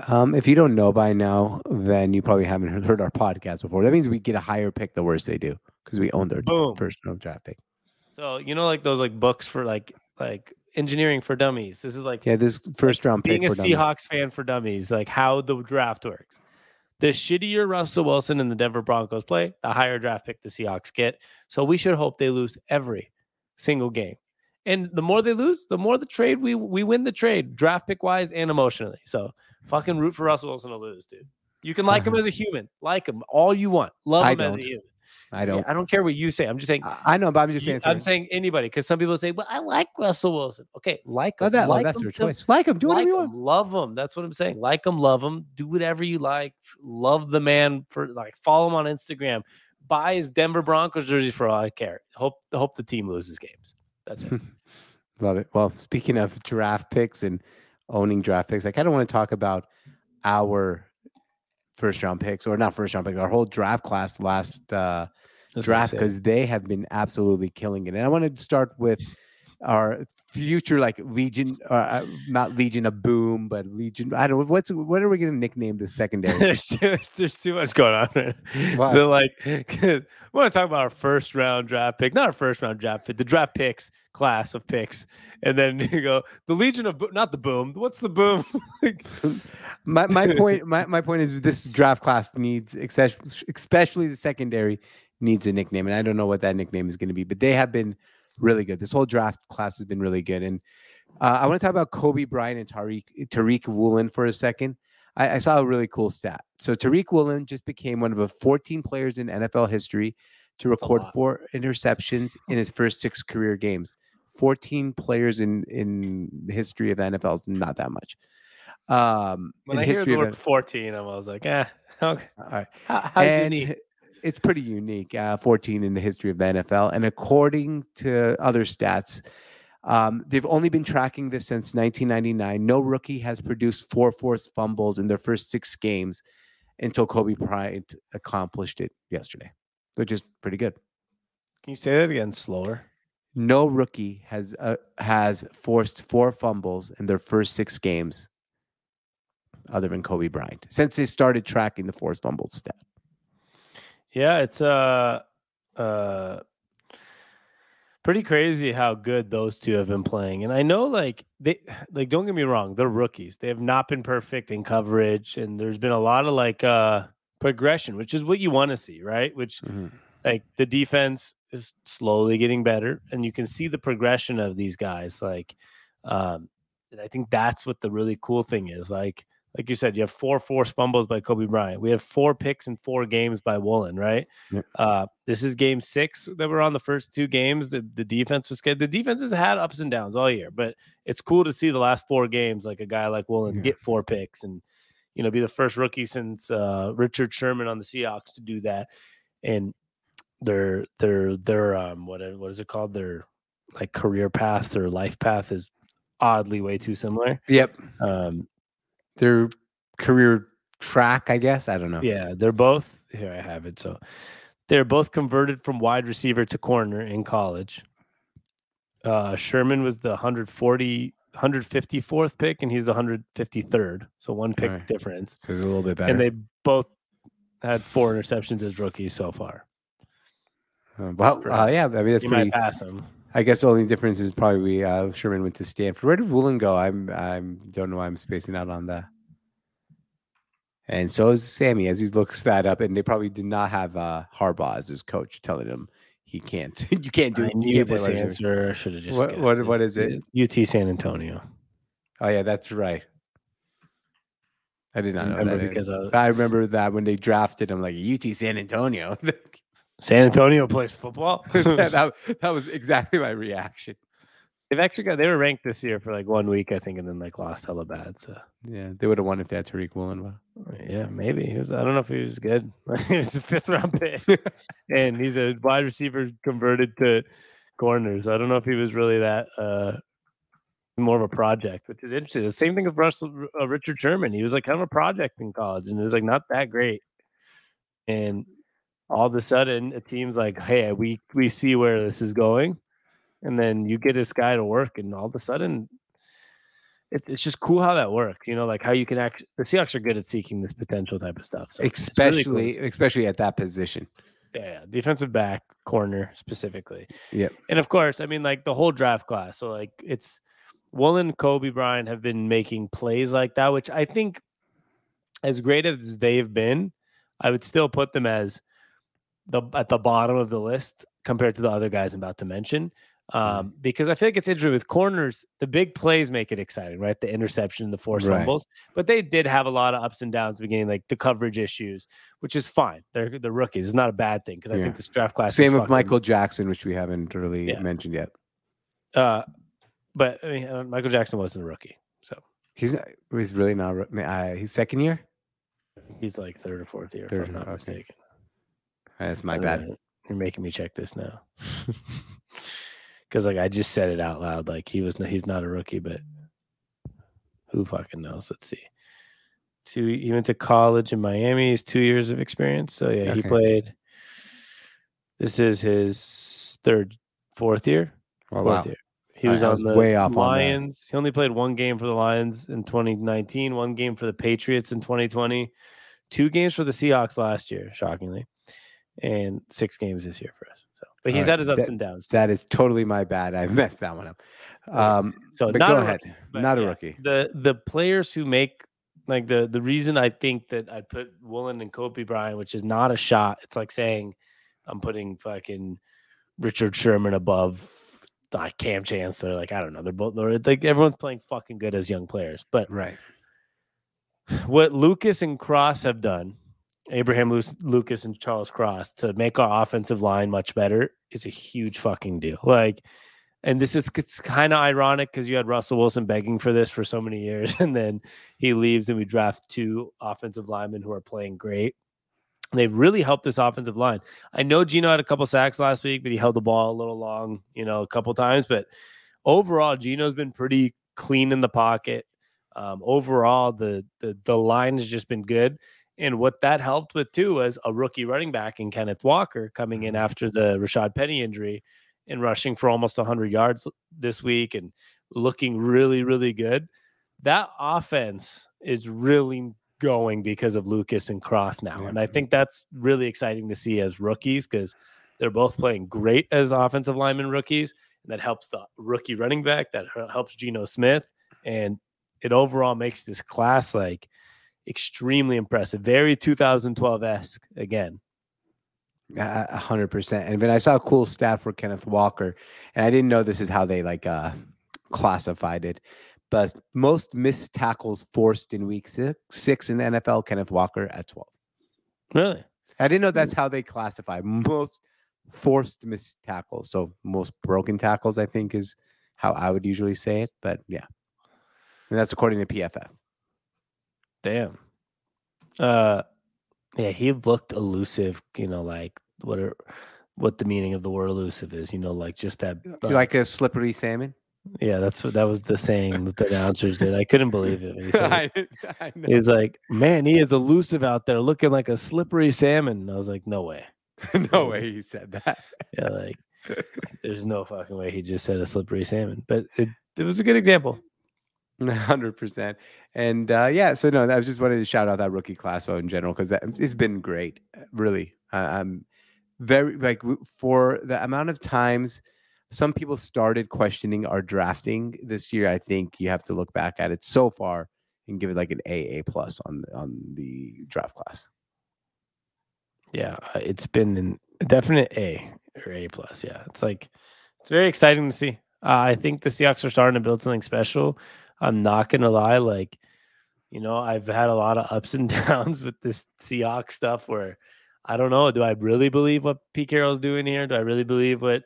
Um, if you don't know by now, then you probably haven't heard our podcast before. That means we get a higher pick the worse they do because we own their Boom. first round draft pick. So you know, like those like books for like like engineering for dummies. This is like Yeah, this first round pick. being a for dummies. Seahawks fan for dummies, like how the draft works. The shittier Russell Wilson and the Denver Broncos play, the higher draft pick the Seahawks get. So we should hope they lose every single game. And the more they lose, the more the trade we we win the trade, draft pick wise and emotionally. So fucking root for Russell Wilson to lose, dude. You can like him as a human, like him all you want, love I him as a human. I don't. Yeah, I don't care what you say. I'm just saying. I, know, but I'm just saying. I'm saying anybody because some people say, "Well, I like Russell Wilson." Okay, like oh, him. that, oh, like that's him choice. Like him, do whatever like you want. him, love him. That's what I'm saying. Like him, love him. Do whatever you like. Love the man for like follow him on Instagram. Buy his Denver Broncos jersey for all I care. Hope hope the team loses games. That's it. Love it. Well, speaking of draft picks and owning draft picks, I kind of want to talk about our first round picks, or not first round pick, our whole draft class last uh, That's what I draft because they have been absolutely killing it. And I want to start with our future like Legion, uh, uh, not Legion of Boom, but Legion. I don't. What's what are we going to nickname the secondary? there's, too, there's too much going on. What? They're like, we want to talk about our first round draft pick, not our first round draft pick, the draft picks class of picks, and then you go the Legion of not the Boom. What's the Boom? My my point my, my point is this draft class needs especially the secondary needs a nickname and i don't know what that nickname is going to be but they have been really good this whole draft class has been really good and uh, i want to talk about coby bryant and tariq tariq woolen for a second I, I saw a really cool stat so tariq woolen just became one of the 14 players in nfl history to record four interceptions in his first six career games 14 players in in the history of the nfl is not that much um when in I hear the of word 14, I was like, eh, okay. all right. How, how and unique. It's pretty unique. Uh, 14 in the history of the NFL. And according to other stats, um, they've only been tracking this since 1999. No rookie has produced four forced fumbles in their first six games until Coby Bryant accomplished it yesterday, which is pretty good. Can you say that again slower? No rookie has uh, has forced four fumbles in their first six games, other than Coby Bryant, since they started tracking the forced fumbles stat. Yeah, it's uh uh pretty crazy how good those two have been playing. And I know like they like don't get me wrong, they're rookies. They have not been perfect in coverage and there's been a lot of like uh progression, which is what you want to see, right? Which like the defense is slowly getting better and you can see the progression of these guys like um and I think that's what the really cool thing is like like you said you have four forced fumbles by Coby Bryant. We have four picks in four games by Woolen right? Yep. uh this is game 6 that we're on the first two games. The, the defense was good the defense has had ups and downs all year but it's cool to see the last four games like a guy like Woolen Yeah. get four picks and you know be the first rookie since uh Richard Sherman on the Seahawks to do that. And their their their um what what is it called? Their like career path or life path is oddly way too similar. Yep. um their career track, I guess. I don't know. yeah they're both here i have it so they're both converted from wide receiver to corner in college uh sherman was the 140 154th pick and he's the 153rd so one pick Alright. difference So it's a little bit better. and they both had four interceptions as rookies so far Uh, well, uh, yeah. I mean, that's you pretty. might pass them I guess the only difference is probably uh, Sherman went to Stanford. Where did Woolen go? I'm I'm don't know. why I'm spacing out on that. And so is Sammy as he looks that up, and they probably did not have uh, Harbaugh as his coach, telling him he can't. you can't do. I you knew can't this answer. I should have just What- what- it. what is it? UT San Antonio. Oh yeah, that's right. I did I not know remember that. because uh, I remember that when they drafted him, like UT San Antonio. San Antonio plays football. that, that was exactly my reaction. They've actually got they were ranked this year for like one week, I think, and then like lost hella bad. So Yeah, they would have won if they had Tariq Woolen. but- yeah, maybe he was. I don't know if he was good. he was a fifth round pick, and he's a wide receiver converted to corners. I don't know if he was really that uh more of a project, which is interesting. The same thing with Russell uh, Richard Sherman. He was like kind of a project in college, and it was like not that great. And all of a sudden, a team's like, "Hey, we we see where this is going," and then you get this guy to work, and all of a sudden, it, it's just cool how that works. You know, like how you can act. The Seahawks are good at seeking this potential type of stuff. So it's really cool especially especially at that position. Yeah, yeah, defensive back, corner specifically. Yep. And of course, I mean, like the whole draft class. So, like, it's Woolen, Coby Bryant have been making plays like that, which I think, as great as they've been, I would still put them as the at the bottom of the list compared to the other guys I'm about to mention. Um, because I feel like it's interesting with corners, the big plays make it exciting, right? The interception, the forced Right. fumbles, but they did have a lot of ups and downs beginning, like the coverage issues, which is fine. They're the rookies. It's not a bad thing because I Yeah. think this draft class. is Same with fucking- Michael Jackson, which we haven't really Yeah. mentioned yet. Uh, but I mean, uh, Michael Jackson wasn't a rookie, so He's not- he's really not. Uh, he's second year. he's like third or fourth year, Third, if I'm not okay. mistaken. That's my bad. You're making me check this now. Because like I just said it out loud. Like he was he's not a rookie, but who fucking knows? Let's see. Two he went to college in Miami. He's two years of experience. So yeah, he played. This is his third, fourth year. Oh, Fourth wow. year. He was I on was the way off on. Lions. He only played one game for the Lions in 2019, one game for the Patriots in 2020, two games for the Seahawks last year, shockingly, and six games this year for us. So, but he's right, had his ups that- and downs. That is totally my bad. I messed that one up. Um, so but not go ahead. rookie, but Not a yeah, rookie. The the players who make like the the reason I think that I'd put Woolen and Coby Bryant, which is not a shot. It's like saying I'm putting fucking Richard Sherman above like Kam Chancellor. Like I don't know. They're both they're, like everyone's playing fucking good as young players. But Right. what Lucas and Cross have done, Abraham Lu- Lucas and Charles Cross, to make our offensive line much better is a huge fucking deal. Like, and this is it's kind of ironic because you had Russell Wilson begging for this for so many years, and then he leaves, and we draft two offensive linemen who are playing great. They've really helped this offensive line. I know Geno had a couple sacks last week, but he held the ball a little long, you know, a couple times. But overall, Geno's been pretty clean in the pocket. Um, overall, the, the the line has just been good. And what that helped with too was a rookie running back in Kenneth Walker coming in mm-hmm. after the Rashad Penny injury and rushing for almost 100 yards this week and looking really, really good. That offense is really going because of Lucas and Cross now. Yeah. And I mm-hmm. think that's really exciting to see as rookies because they're both playing great as offensive lineman rookies. And that helps the rookie running back, that helps Geno Smith. And it overall makes this class like extremely impressive. Very 2012 esque again. A hundred percent. And then I saw a cool stat for Kenneth Walker, and I didn't know this is how they like uh classified it. But most missed tackles forced in week six, six in the NFL, Kenneth Walker at 12. Really? I didn't know that's how they classify most forced missed tackles. So most broken tackles, I think, is how I would usually say it. But yeah. And that's according to PFF. Damn. Uh yeah, he looked elusive, you know, like what are what the meaning of the word elusive is, you know, like just that uh, like a slippery salmon. yeah, that's what that was the saying that the announcers did. I couldn't believe it. when he said it. I, I. He's like, man, he is elusive out there looking like a slippery salmon. And I was like, no way. no way he said that. Yeah, like there's no fucking way he just said a slippery salmon. But it, it was a good example. Hundred percent, and uh, yeah. So no, I was just wanted to shout out that rookie class though in general because it's been great. uh, Really, I, I'm very like for the amount of times some people started questioning our drafting this year. I think you have to look back at it so far and give it like an A A plus on on the draft class. Yeah, uh, it's been an, a definite A or A plus. Yeah, it's like it's very exciting to see. Uh, I think the Seahawks are starting to build something special. I'm not gonna lie, like you know, I've had a lot of ups and downs with this Seahawks stuff where I don't know. Do I really believe what Pete Carroll's doing here? Do I really believe what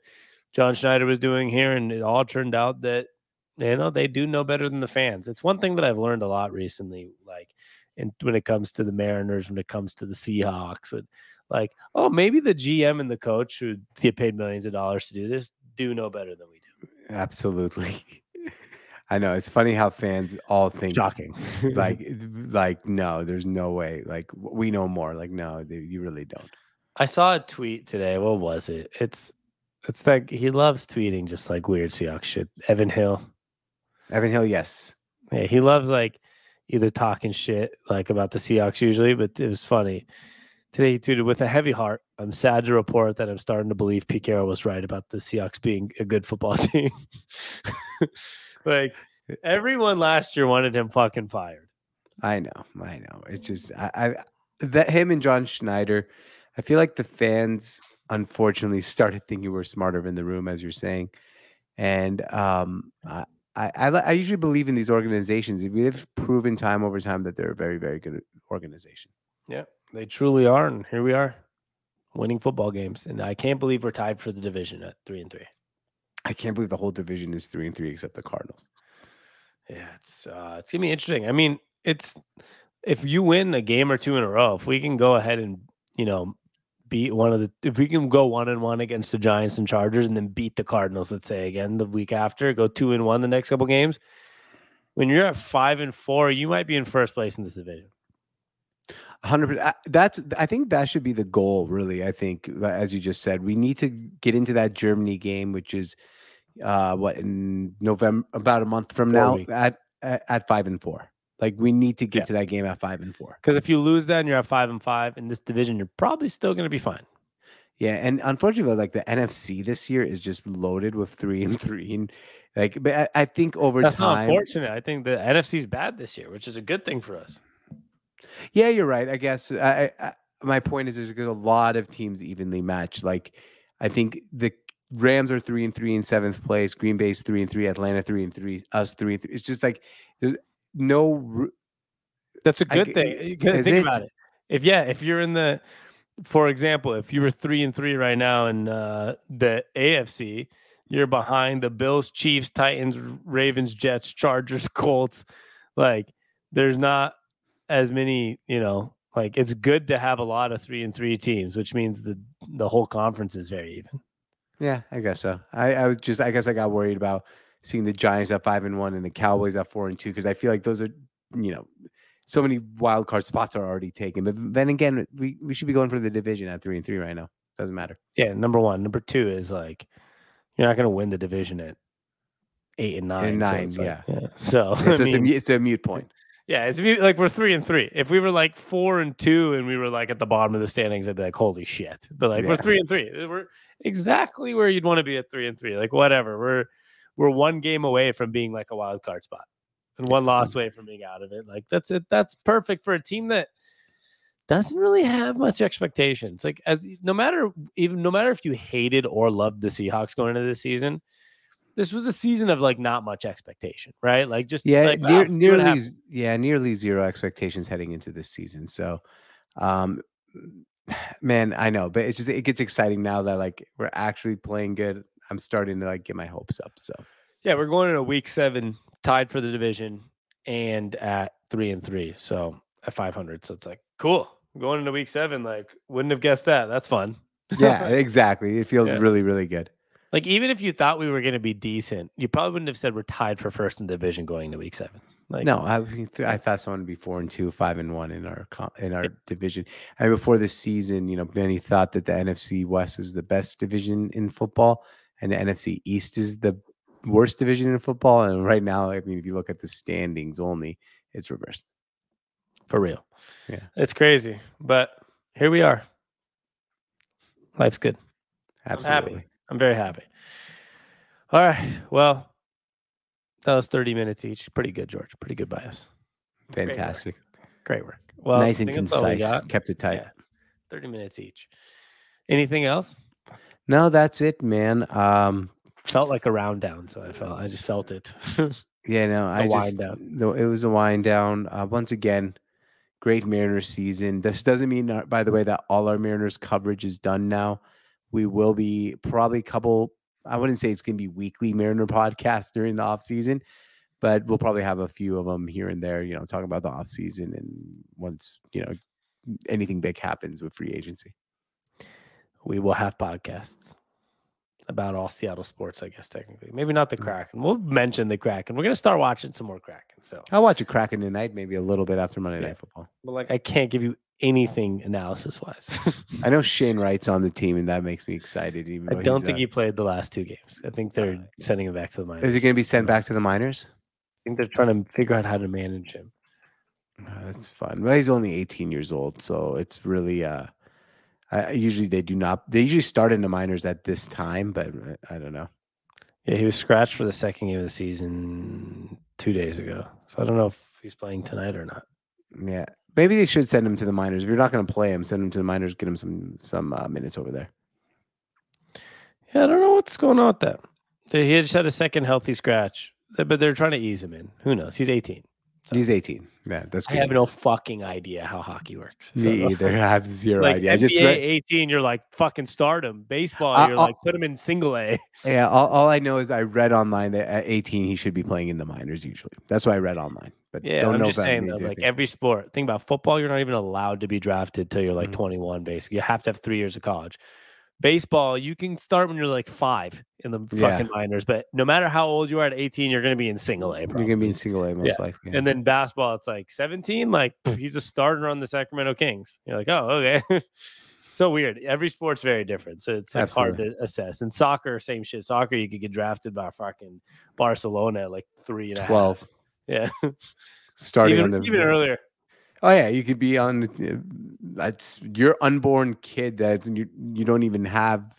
John Schneider was doing here? And it all turned out that you know they do know better than the fans. It's one thing that I've learned a lot recently, like and when it comes to the Mariners, when it comes to the Seahawks, with like, oh, maybe the GM and the coach who get paid millions of dollars to do this do know better than we do. Absolutely, I know it's funny how fans all think Shocking. like like no, there's no way. Like we know more. Like no, they- you really don't. I saw a tweet today. What was it? It's it's like he loves tweeting just like weird Seahawks shit. Evan Hill. Evan Hill, yes. Yeah, he loves like either talking shit like about the Seahawks usually, but it was funny. Today he tweeted with a heavy heart. I'm sad to report that I'm starting to believe Pete Carroll was right about the Seahawks being a good football team. Like everyone last year wanted him fucking fired. I know, I know. It's just I, I that him and John Schneider. I feel like the fans unfortunately started thinking we're smarter in the room, as you're saying, And um, I, I, I, usually believe in these organizations. We've proven time over time that they're a very, very good organization. Yeah, they truly are, and here we are, winning football games. And I can't believe we're tied for the division at three and three. I can't believe the whole division is three and three except the Cardinals. Yeah, it's uh, it's gonna be interesting. I mean, it's if you win a game or two in a row, if we can go ahead and you know beat one of the if we can go one and one against the Giants and Chargers and then beat the Cardinals, let's say again the week after, go two and one the next couple games. When you're at five and four, you might be in first place in this division. Hundred. uh, That's. I think that should be the goal. Really, I think, uh, as you just said, we need to get into that Germany game, which is, uh, what in November, about a month from Four now, weeks. at, at at five and four. Like we need to get Yeah. to that game at five and four. Because if you lose that and you're at five and five in this division, you're probably still gonna be fine. Yeah, and unfortunately, like the NFC this year is just loaded with three and three, and like, but I, I think over That's not time, unfortunate. I think the NFC's bad this year, which is a good thing for us. Yeah, you're right. I guess I, I, my point is there's a lot of teams evenly matched. Like I think the Rams are three and three in seventh place, Green Bay's three and three, Atlanta three and three, us three and three. It's just like there's no. That's a good g- thing. You think it? about it. If yeah, if you're in the, for example, if you were three and three right now in uh, the AFC, you're behind the Bills, Chiefs, Titans, Ravens, Jets, Chargers, Colts. Like there's not as many. You know, like it's good to have a lot of three and three teams, which means the the whole conference is very even. Yeah, I guess so. I, I was just, I guess I got worried about seeing the Giants at five and one and the Cowboys at four and two because I feel like those are, you know, so many wild card spots are already taken. But then again, we, we should be going for the division at three and three right now. Doesn't matter. Yeah, number one. Number two is like you're not going to win the division at eight and nine. so nine, it's like- yeah. So just a, mean, mu- it's a mute point. Yeah, it's like we're three and three. If we were like four and two and we were like at the bottom of the standings, I'd be like, holy shit. But like we're three and three. We're exactly where you'd want to be at three and three. Like whatever. We're we're one game away from being like a wild card spot and one loss away from being out of it. Like that's it. That's perfect for a team that doesn't really have much expectations. Like as no matter even no matter if you hated or loved the Seahawks going into this season, this was a season of like not much expectation, right? Like just Yeah, like, near, "Ah, see what nearly, yeah, nearly zero expectations heading into this season. So, um, man, I know, but it's just it gets exciting now that like we're actually playing good. I'm starting to like get my hopes up. So, Yeah, we're going into week seven, tied for the division, and at three and three, so at five hundred. So it's like cool. Going into week seven, like wouldn't have guessed that. That's fun. yeah, exactly. It feels Yeah. really, really good. Like even if you thought we were going to be decent, you probably wouldn't have said we're tied for first in the division going to week seven. Like no, I, I thought someone would be four and two, five and one in our in our division. And before the season, you know, many thought that the NFC West is the best division in football, and the NFC East is the worst division in football. And right now, I mean, if you look at the standings only, it's reversed. for real. Yeah. it's crazy, but here we are. Life's good. Absolutely. I'm very happy. All right. Well, that was 30 minutes each. Pretty good, George. Pretty good by us. work. Fantastic. Great work. Well, nice and concise. Kept it tight. Yeah. 30 minutes each. Anything else? No, that's it, man. Um, Felt like a round down, so I felt I just felt it. yeah, no, I wind just down. no, it was a wind down. Uh, once again, great Mariners season. This doesn't mean, uh, by the way, that all our Mariners coverage is done now. We will be probably a couple. I wouldn't say it's going to be weekly Mariner podcast during the off season, but we'll probably have a few of them here and there. You know, talking about the off season and once you know anything big happens with free agency. we will have podcasts about all Seattle sports, I guess technically. Maybe not the Mm. Kraken. We'll mention the Kraken. We're gonna start watching some more Kraken. So I'll watch a Kraken tonight, maybe a little bit after Monday Yeah. Night Football. but like I can't give you anything analysis wise. I know Shane Wright's on the team, and that makes me excited. Even I don't think uh, he played the last two games. I think they're sending him back to the minors. is he going to be sent back to the minors. I think they're trying to figure out how to manage him. Uh, that's fun. Well, he's only 18 years old, so it's really. uh I, I- usually they do not. They usually start in the minors at this time, but uh, I don't know. Yeah, he was scratched for the second game of the season two days ago. So I don't know if he's playing tonight or not. Yeah, maybe they should send him to the minors. If you're not going to play him, send him to the minors. Get him some some uh, minutes over there. Yeah, I don't know what's going on with that. He just had a second healthy scratch, but they're trying to ease him in. Who knows? He's 18. He's 18. Yeah, that's Good I have no fucking idea how hockey works. Me So- either. I have zero Like idea. I NBA just read, 18, you're like fucking stardom. Baseball, Uh, you're like put him in single A. yeah. All, all I know is I read online that at 18 he should be playing in the minors usually. That's what I read online. But Yeah, don't I'm know just saying though, like every sport. Think about football, you're not even allowed to be drafted till you're like Mhm. 21. Basically, you have to have three years of college. Baseball, you can start when you're like five in the Yeah. fucking minors, but no matter how old you are at 18, you're going to be in single A. You're gonna be in single A most likely. And then basketball, it's like 17, like he's a starter on the Sacramento Kings. You're like, oh, okay. so weird. Every sport's very different. So it's like hard to assess. And soccer, same shit. Soccer, you could get drafted by fucking Barcelona at like three and a half. 12 Yeah. starting even, on the even earlier. Oh yeah, you could be on. uh, That's your unborn kid that you you don't even have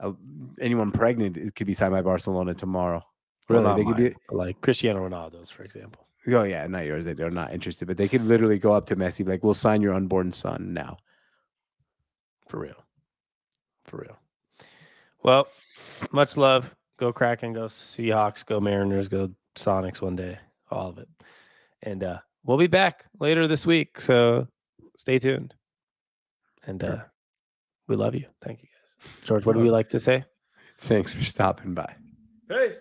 uh, anyone pregnant. It could be signed by Barcelona tomorrow. Really, not they could mine, be. like Cristiano Ronaldo's, for example. Oh yeah, not yours. They- They're not interested, but they could literally go up to Messi, like, "We'll sign your unborn son now." For real. For real. Well, much love. Go Kraken, go Seahawks, go Mariners, go Sonics one day. All of it. And uh we'll be back later this week. So stay tuned. And uh we love you. Thank you guys. George, what do we like to say? Thanks for stopping by. Peace.